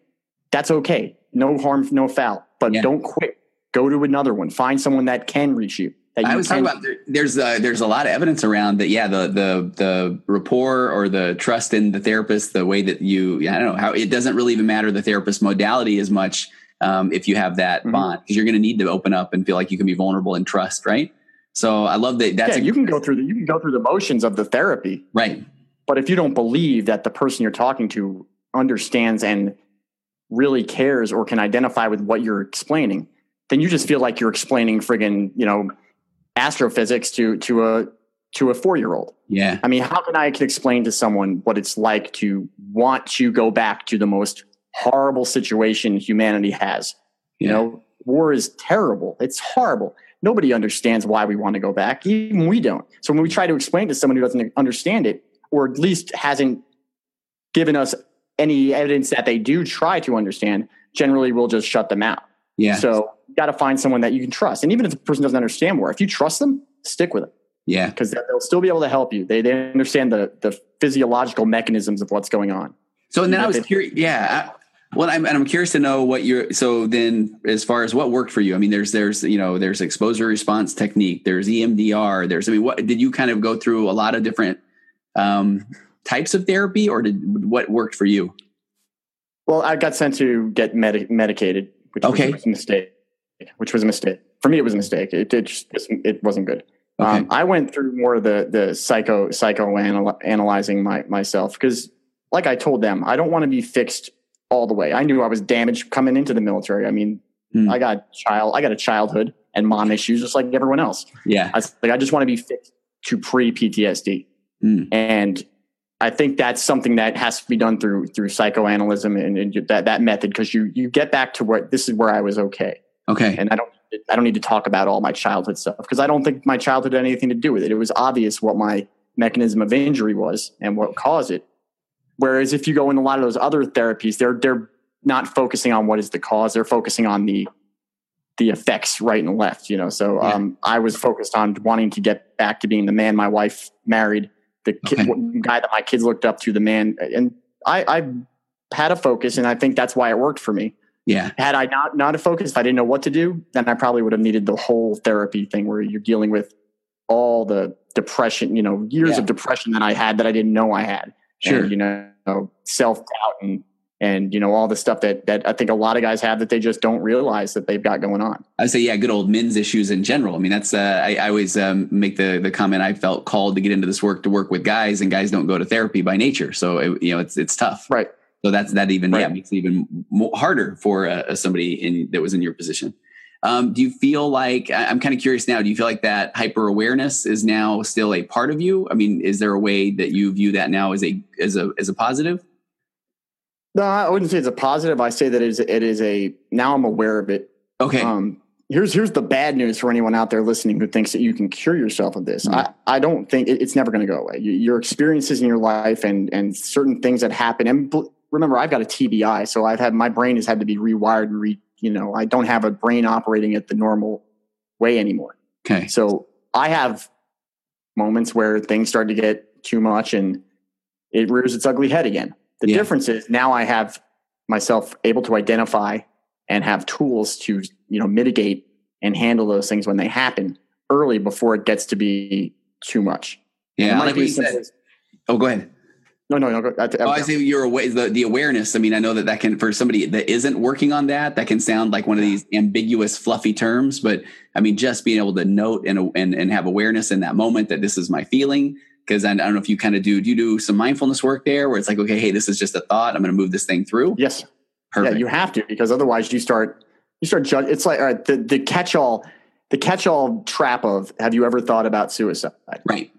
[SPEAKER 2] that's okay. No harm, no foul. But
[SPEAKER 1] Yeah.
[SPEAKER 2] don't quit. Go to another one. Find someone that can reach you.
[SPEAKER 1] I was talking about there's uh, there's a lot of evidence around that. Yeah, the the the rapport or the trust in the therapist, the way that you I don't know how it doesn't really even matter the therapist modality as much um, if you have that
[SPEAKER 2] Mhm.
[SPEAKER 1] bond because you're going to need to open up and feel like you can be vulnerable and trust, right? So I love that. That's
[SPEAKER 2] yeah,
[SPEAKER 1] a-
[SPEAKER 2] you can go through the you can go through the motions of the therapy,
[SPEAKER 1] right.
[SPEAKER 2] but if you don't believe that the person you're talking to understands and really cares or can identify with what you're explaining, then you just feel like you're explaining friggin' you know astrophysics to to a to a four year old.
[SPEAKER 1] Yeah,
[SPEAKER 2] I mean, how can I explain to someone what it's like to want to go back to the most horrible situation humanity has? You know, war is terrible. It's horrible. Nobody understands why we want to go back. Even we don't. So when we try to explain to someone who doesn't understand it, or at least hasn't given us any evidence that they do try to understand, generally we'll just shut them out.
[SPEAKER 1] yeah,
[SPEAKER 2] So got to find someone that you can trust. And even if the person doesn't understand war, if you trust them, stick with them
[SPEAKER 1] yeah.
[SPEAKER 2] because they'll still be able to help you. They, they understand the, the physiological mechanisms of what's going on.
[SPEAKER 1] So and then I was curious. Yeah. I, well, I'm, and I'm curious to know what you're. So then, as far as what worked for you, I mean, there's there's you know there's exposure response technique, there's EMDR, there's I mean, what did you kind of go through a lot of different um, types of therapy, or did what worked for you?
[SPEAKER 2] Well, I got sent to get medi- medicated, which
[SPEAKER 1] Okay.
[SPEAKER 2] was a mistake. Which was a mistake for me. It was a mistake. It it, just, it wasn't good.
[SPEAKER 1] Okay.
[SPEAKER 2] Um, I went through more of the the psycho psycho analyzing my myself because, like I told them, I don't want to be fixed all the way. I knew I was damaged coming into the military. I mean,
[SPEAKER 1] Hmm.
[SPEAKER 2] I got child, I got a childhood and mom issues just like everyone else.
[SPEAKER 1] yeah.
[SPEAKER 2] I was like, I just want to be fixed to pre PTSD.
[SPEAKER 1] Hmm.
[SPEAKER 2] And I think that's something that has to be done through through psychoanalysis and, and that that method because you you get back to where this is where I was okay,
[SPEAKER 1] Okay.
[SPEAKER 2] and I don't I don't need to talk about all my childhood stuff because I don't think my childhood had anything to do with it. It was obvious what my mechanism of injury was and what caused it. Whereas if you go in a lot of those other therapies, they're they're not focusing on what is the cause; they're focusing on the the effects right and left. You know, so
[SPEAKER 1] Yeah.
[SPEAKER 2] um, I was focused on wanting to get back to being the man my wife married, the kid,
[SPEAKER 1] Okay.
[SPEAKER 2] guy that my kids looked up to, the man, and I, I had a focus, and I think that's why it worked for me.
[SPEAKER 1] Yeah.
[SPEAKER 2] Had I not not a focus, if I didn't know what to do, then I probably would have needed the whole therapy thing where you're dealing with all the depression, you know, years
[SPEAKER 1] Yeah.
[SPEAKER 2] of depression that I had that I didn't know I had.
[SPEAKER 1] Sure.
[SPEAKER 2] And, you know, self doubt and and you know all the stuff that that I think a lot of guys have that they just don't realize that they've got going on.
[SPEAKER 1] I say, yeah, good old men's issues in general. I mean, that's uh, I, I always um, make the the comment. I felt called to get into this work to work with guys, and guys don't go to therapy by nature. So it, you know, it's it's tough.
[SPEAKER 2] Right.
[SPEAKER 1] So that's that even yeah makes it even more harder for uh, somebody in that was in your position. Um, do you feel like I'm kind of curious now? Do you feel like that hyper awareness is now still a part of you? I mean, is there a way that you view that now as a as a as a positive?
[SPEAKER 2] No, I wouldn't say it's a positive. I say that it is, it is a now I'm aware of it.
[SPEAKER 1] Okay.
[SPEAKER 2] Um, here's here's the bad news for anyone out there listening who thinks that you can cure yourself of this.
[SPEAKER 1] Mhm.
[SPEAKER 2] I, I don't think it, it's never going to go away. You, your experiences in your life and and certain things that happen. And remember, I've got a TBI, so I've had my brain has had to be rewired and re. You know, I don't have a brain operating at the normal way anymore.
[SPEAKER 1] okay.
[SPEAKER 2] So I have moments where things start to get too much and it rears its ugly head again. The
[SPEAKER 1] Yeah.
[SPEAKER 2] difference is now I have myself able to identify and have tools to, you know, mitigate and handle those things when they happen early before it gets to be too much.
[SPEAKER 1] Yeah. Like said. Oh, go ahead.
[SPEAKER 2] No, no, no. I-
[SPEAKER 1] Oh, I say you're aware the, the awareness. I mean, I know that that can for somebody that isn't working on that, that can sound like one of these ambiguous, fluffy terms. But I mean, just being able to note and and and have awareness in that moment that this is my feeling. Because I, I don't know if you kind of do. Do you do some mindfulness work there, where it's like, okay, hey, this is just a thought. I'm going to move this thing through.
[SPEAKER 2] Yes.
[SPEAKER 1] Perfect.
[SPEAKER 2] Yeah, you have to because otherwise you start you start judge. It's like all right, the the catch all the catch all trap of have you ever thought about suicide?
[SPEAKER 1] right.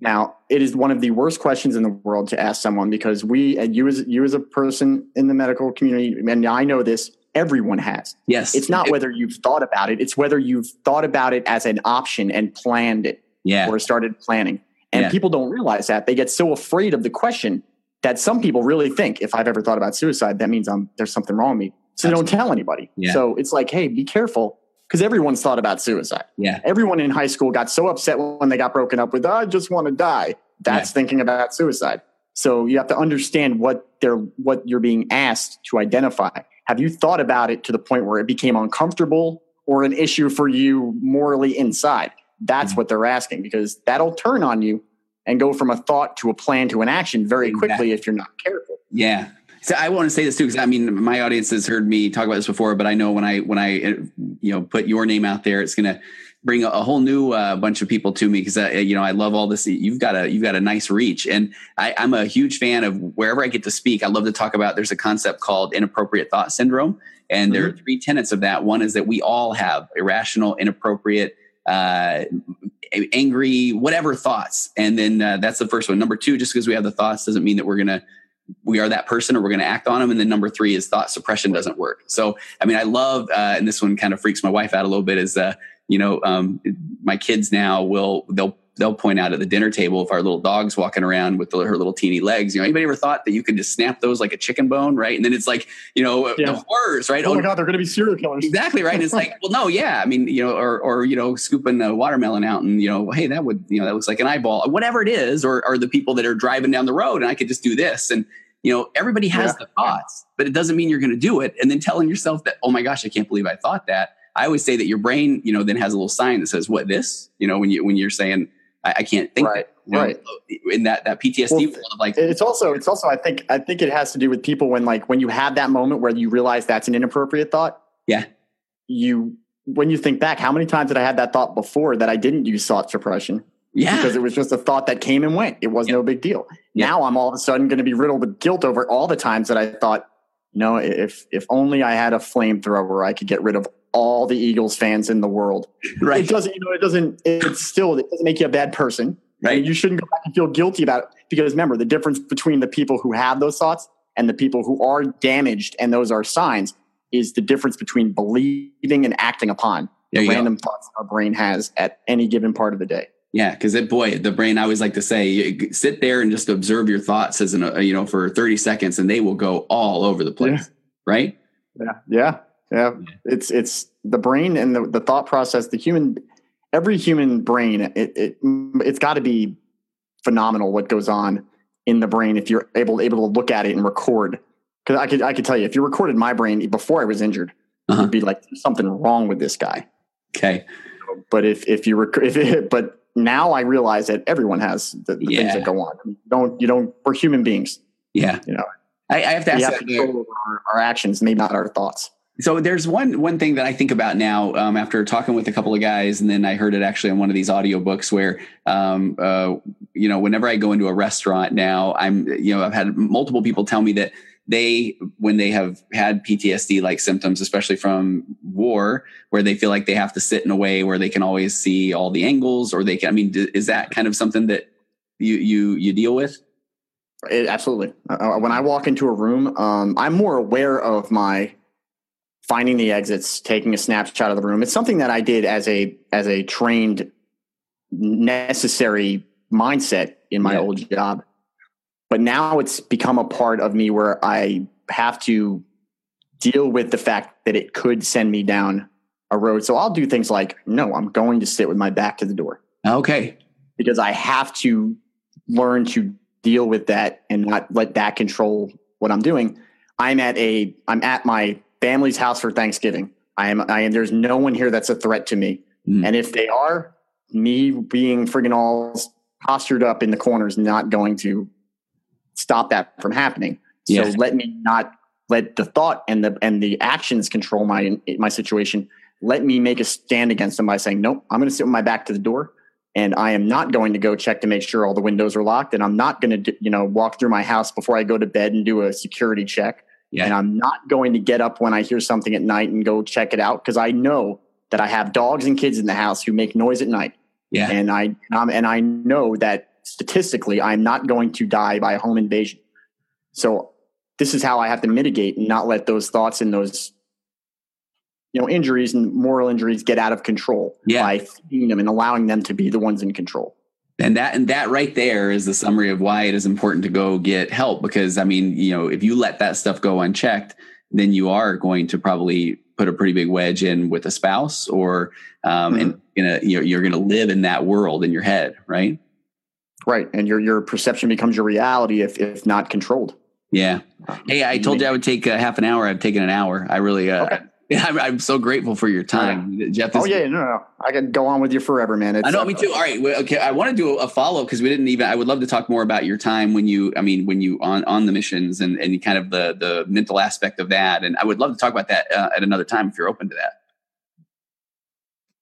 [SPEAKER 2] Now, it is one of the worst questions in the world to ask someone because we and you as you as a person in the medical community, and I know this, everyone has.
[SPEAKER 1] Yes.
[SPEAKER 2] It's not whether you've thought about it; it's whether you've thought about it as an option and planned it
[SPEAKER 1] Yeah.
[SPEAKER 2] or started planning. And
[SPEAKER 1] Yeah.
[SPEAKER 2] people don't realize that. They get so afraid of the question that some people really think if I've ever thought about suicide, that means I'm there's something wrong with me. So they don't tell anybody.
[SPEAKER 1] Yeah.
[SPEAKER 2] So it's like, hey, be careful because everyone's thought about suicide.
[SPEAKER 1] Yeah.
[SPEAKER 2] Everyone in high school got so upset when they got broken up with, I just want to die. That's thinking about suicide. So you have to understand what they're what you're being asked to identify. Have you thought about it to the point where it became uncomfortable or an issue for you morally inside? That's
[SPEAKER 1] Mhm.
[SPEAKER 2] what they're asking because that'll turn on you and go from a thought to a plan to an action very quickly
[SPEAKER 1] Exactly.
[SPEAKER 2] if you're not careful.
[SPEAKER 1] Yeah. So I want to say this too, because I mean, my audience has heard me talk about this before, but I know when I when I uh, you know put your name out there, it's going to bring a, a whole new uh, bunch of people to me because uh, you know I love all this. You've got a you've got a nice reach, and I, I'm a huge fan of wherever I get to speak. I love to talk about. There's a concept called inappropriate thought syndrome, and there are three tenets of that. One is that we all have irrational, inappropriate. Uh, angry, whatever thoughts, and then uh, that's the first one. Number two, just because we have the thoughts doesn't mean that we're gonna we are that person or we're going to act on them. And then number three is thought suppression doesn't work. So, I mean, I love, uh, and this one kind of freaks my wife out a little bit is, uh, you know, um, my kids now will, they'll, they'll point out at the dinner table if our little dog's walking around with the, her little teeny legs. You know, anybody ever thought that you could just snap those like a chicken bone, right? And then it's like, you know,
[SPEAKER 2] Yeah.
[SPEAKER 1] the horrors, right?
[SPEAKER 2] Oh my oh, God, they're going to be serial killers.
[SPEAKER 1] Exactly right. And it's like, well, no, yeah. I mean, you know, or or you know, scooping a watermelon out, and you know, hey, that would you know, that looks like an eyeball, whatever it is, or or the people that are driving down the road, and I could just do this, and you know, everybody has
[SPEAKER 2] Yeah.
[SPEAKER 1] the thoughts, but it doesn't mean you're going to do it, and then telling yourself that, oh my gosh, I can't believe I thought that. I always say that your brain, you know, then has a little sign that says, "What this?" You know, when you when you're saying, "I, I can't think,"
[SPEAKER 2] Right,
[SPEAKER 1] that, you know,
[SPEAKER 2] right.
[SPEAKER 1] in that that PTSD
[SPEAKER 2] Well,
[SPEAKER 1] world of like,
[SPEAKER 2] it's also it's also i think i think it has to do with people when like when you have that moment where you realize that's an inappropriate thought
[SPEAKER 1] Yeah.
[SPEAKER 2] you when you think back how many times did i have that thought before that i didn't use thought suppression
[SPEAKER 1] yeah,
[SPEAKER 2] because it was just a thought that came and went it was
[SPEAKER 1] Yeah.
[SPEAKER 2] no big deal
[SPEAKER 1] Yeah.
[SPEAKER 2] now i'm all of a sudden going to be riddled with guilt over all the times that i thought no if if only i had a flamethrower i could get rid of all the eagles fans in the world
[SPEAKER 1] right,
[SPEAKER 2] it doesn't you know it doesn't it's still it doesn't make you a bad person
[SPEAKER 1] right,
[SPEAKER 2] and you shouldn't go back and feel guilty about it because remember the difference between the people who have those thoughts and the people who are damaged and those are signs is the difference between believing and acting upon the
[SPEAKER 1] you go.
[SPEAKER 2] random thoughts our brain has at any given part of the day.
[SPEAKER 1] Yeah, because it boy, the brain. I always like to say, sit there and just observe your thoughts as an uh, you know for thirty seconds, and they will go all over the place, right?
[SPEAKER 2] Yeah, yeah, yeah. It's it's the brain and the, the thought process. The human, every human brain, it, it it's got to be phenomenal what goes on in the brain if you're able able to look at it and record. Because I could I could tell you if you recorded my brain before I was injured,
[SPEAKER 1] Uh-huh.
[SPEAKER 2] you'd be like something wrong with this guy.
[SPEAKER 1] Okay,
[SPEAKER 2] But if if you rec- if it, but now I realize that everyone has the, the
[SPEAKER 1] Yeah.
[SPEAKER 2] things that go on. You don't you don't we're human beings.
[SPEAKER 1] yeah.
[SPEAKER 2] You know,
[SPEAKER 1] I, I have to ask.
[SPEAKER 2] have over our, our actions, maybe not our thoughts.
[SPEAKER 1] So there's one one thing that I think about now um, after talking with a couple of guys, and then I heard it actually on one of these audiobooks where, um, uh, you know, whenever I go into a restaurant now, I'm, you know, I've had multiple people tell me that they, when they have had PTSD like symptoms, especially from war, where they feel like they have to sit in a way where they can always see all the angles, or they can. I mean, is that kind of something that you you you deal with?
[SPEAKER 2] It, absolutely. Uh, when I walk into a room, um, I'm more aware of my finding the exits, taking a snapshot of the room. It's something that I did as a as a trained, necessary mindset in my
[SPEAKER 1] Yeah.
[SPEAKER 2] old job. But now it's become a part of me where I have to deal with the fact that it could send me down a road. So I'll do things like, no, I'm going to sit with my back to the door
[SPEAKER 1] Okay,
[SPEAKER 2] because I have to learn to deal with that and not let that control what I'm doing. I'm at a I'm at my family's house for Thanksgiving. I am I am there's no one here that's a threat to me.
[SPEAKER 1] Mm.
[SPEAKER 2] And if they are, me being friggin' all postured up in the corner is not going to stop that from happening. So let me not let the thought and the and the actions control my my situation. Let me make a stand against them by saying, nope, I'm going to sit with my back to the door and I am not going to go check to make sure all the windows are locked. And I'm not going to, you know, walk through my house before I go to bed and do a security check.
[SPEAKER 1] Yeah.
[SPEAKER 2] And I'm not going to get up when I hear something at night and go check it out because I know that I have dogs and kids in the house who make noise at night.
[SPEAKER 1] yeah,
[SPEAKER 2] And I um, and I know that statistically, I'm not going to die by a home invasion. So this is how I have to mitigate and not let those thoughts and those you know injuries and moral injuries get out of control
[SPEAKER 1] Yeah.
[SPEAKER 2] by feeding them and allowing them to be the ones in control.
[SPEAKER 1] And that and that right there is the summary of why it is important to go get help because I mean, you know, if you let that stuff go unchecked, then you are going to probably put a pretty big wedge in with a spouse or um, mm-hmm. and you know you're, you're going to live in that world in your head, right?
[SPEAKER 2] Right, and your your perception becomes your reality if if not controlled.
[SPEAKER 1] Yeah. Hey, I told you I would take a half an hour. I've taken an hour. I really, uh, okay. I'm, I'm, so grateful for your time,
[SPEAKER 2] right. Jeff. Oh yeah, no, no, I can go on with you forever, man.
[SPEAKER 1] It's, I know, uh, me too. All right, okay. I want to do a follow up because we didn't even. I would love to talk more about your time when you. I mean, when you on on the missions and and kind of the the mental aspect of that, and I would love to talk about that uh, at another time if you're open to that.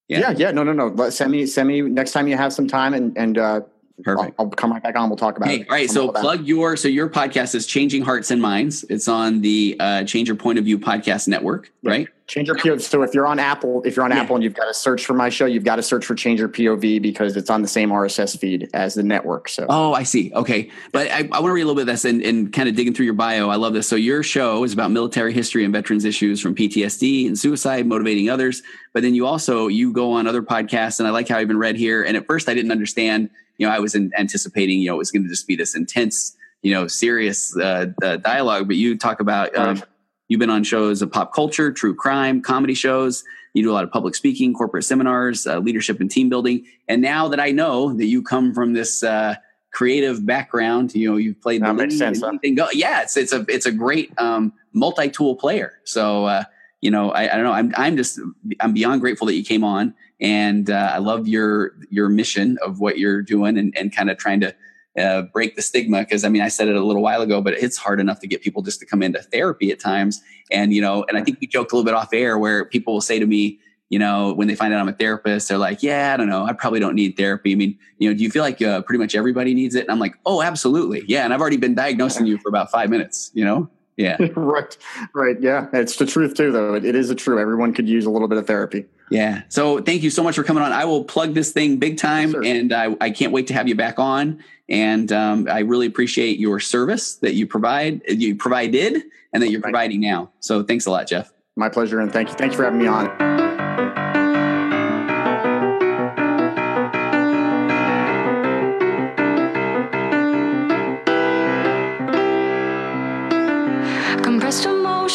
[SPEAKER 2] Yeah, yeah, yeah no, no, no. Send me, send me next time you have some time, and and uh, Perfect. I'll, I'll, come right back on. We'll talk about hey,
[SPEAKER 1] it. All right. So plug your so your podcast is Changing Hearts and Minds. It's on the uh, Change Your Point of View podcast network, yeah. right?
[SPEAKER 2] Change Your POV. So if you're on Apple, if you're on yeah. Apple and you've got to search for my show, you've got to search for Change Your POV because it's on the same RSS feed as the network. So
[SPEAKER 1] oh, I see. Okay, but I, I want to read a little bit of this and, and kind of digging through your bio. I love this. So your show is about military history and veterans issues from PTSD and suicide, motivating others. But then you also you go on other podcasts, and I like how I've been read here. And at first, I didn't understand you know, I was in, anticipating, you know, it was going to just be this intense, you know, serious uh, uh, dialogue. But you talk about, um, you've been on shows of pop culture, true crime, comedy shows. You do a lot of public speaking, corporate seminars, uh, leadership and team building. And now that I know that you come from this uh, creative background, you know, you've played
[SPEAKER 2] that makes sense. Huh?
[SPEAKER 1] Go, yeah, it's it's a it's a great um, multi-tool player. So uh, you know, I, I, don't know. I'm I'm just I'm beyond grateful that you came on and uh, I love your your mission of what you're doing and, and kind of trying to uh, break the stigma. Because I mean, I said it a little while ago, but it's hard enough to get people just to come into therapy at times. And you know, and I think we joked a little bit off air where people will say to me, you know, when they find out I'm a therapist, they're like, "Yeah, I don't know, I probably don't need therapy." I mean, you know, do you feel like uh, pretty much everybody needs it? And I'm like, "Oh, absolutely, yeah." And I've already been diagnosing you for about five minutes. You know. Yeah.
[SPEAKER 2] right. Right. Yeah. It's the truth too, though. It, it is the truth. Everyone could use a little bit of therapy.
[SPEAKER 1] Yeah. So thank you so much for coming on. I will plug this thing big time, yes, and I, I can't wait to have you back on. And um, I really appreciate your service that you provide, you provided, and that you're providing now. So thanks a lot, Jeff.
[SPEAKER 2] My pleasure, and thank you. Thanks for having me on.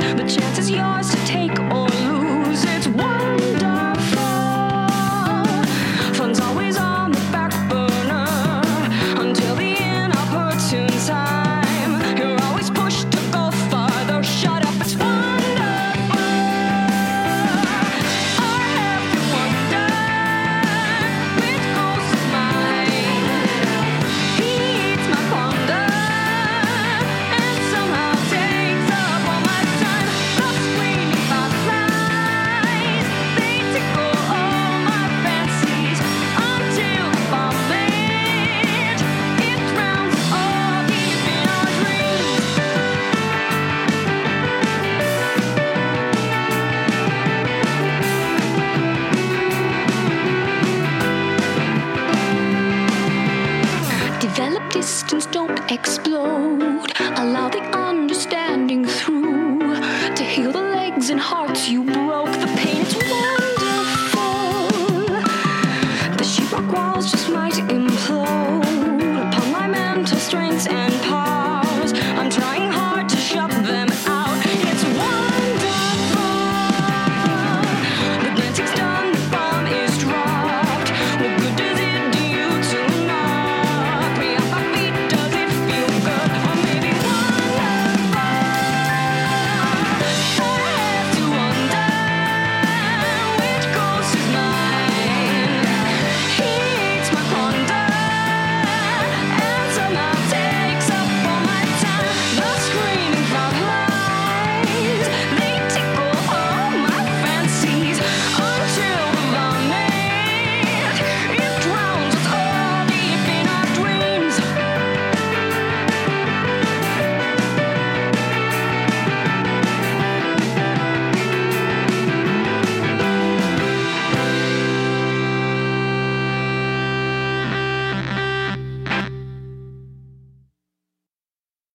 [SPEAKER 3] walls chance is yours to my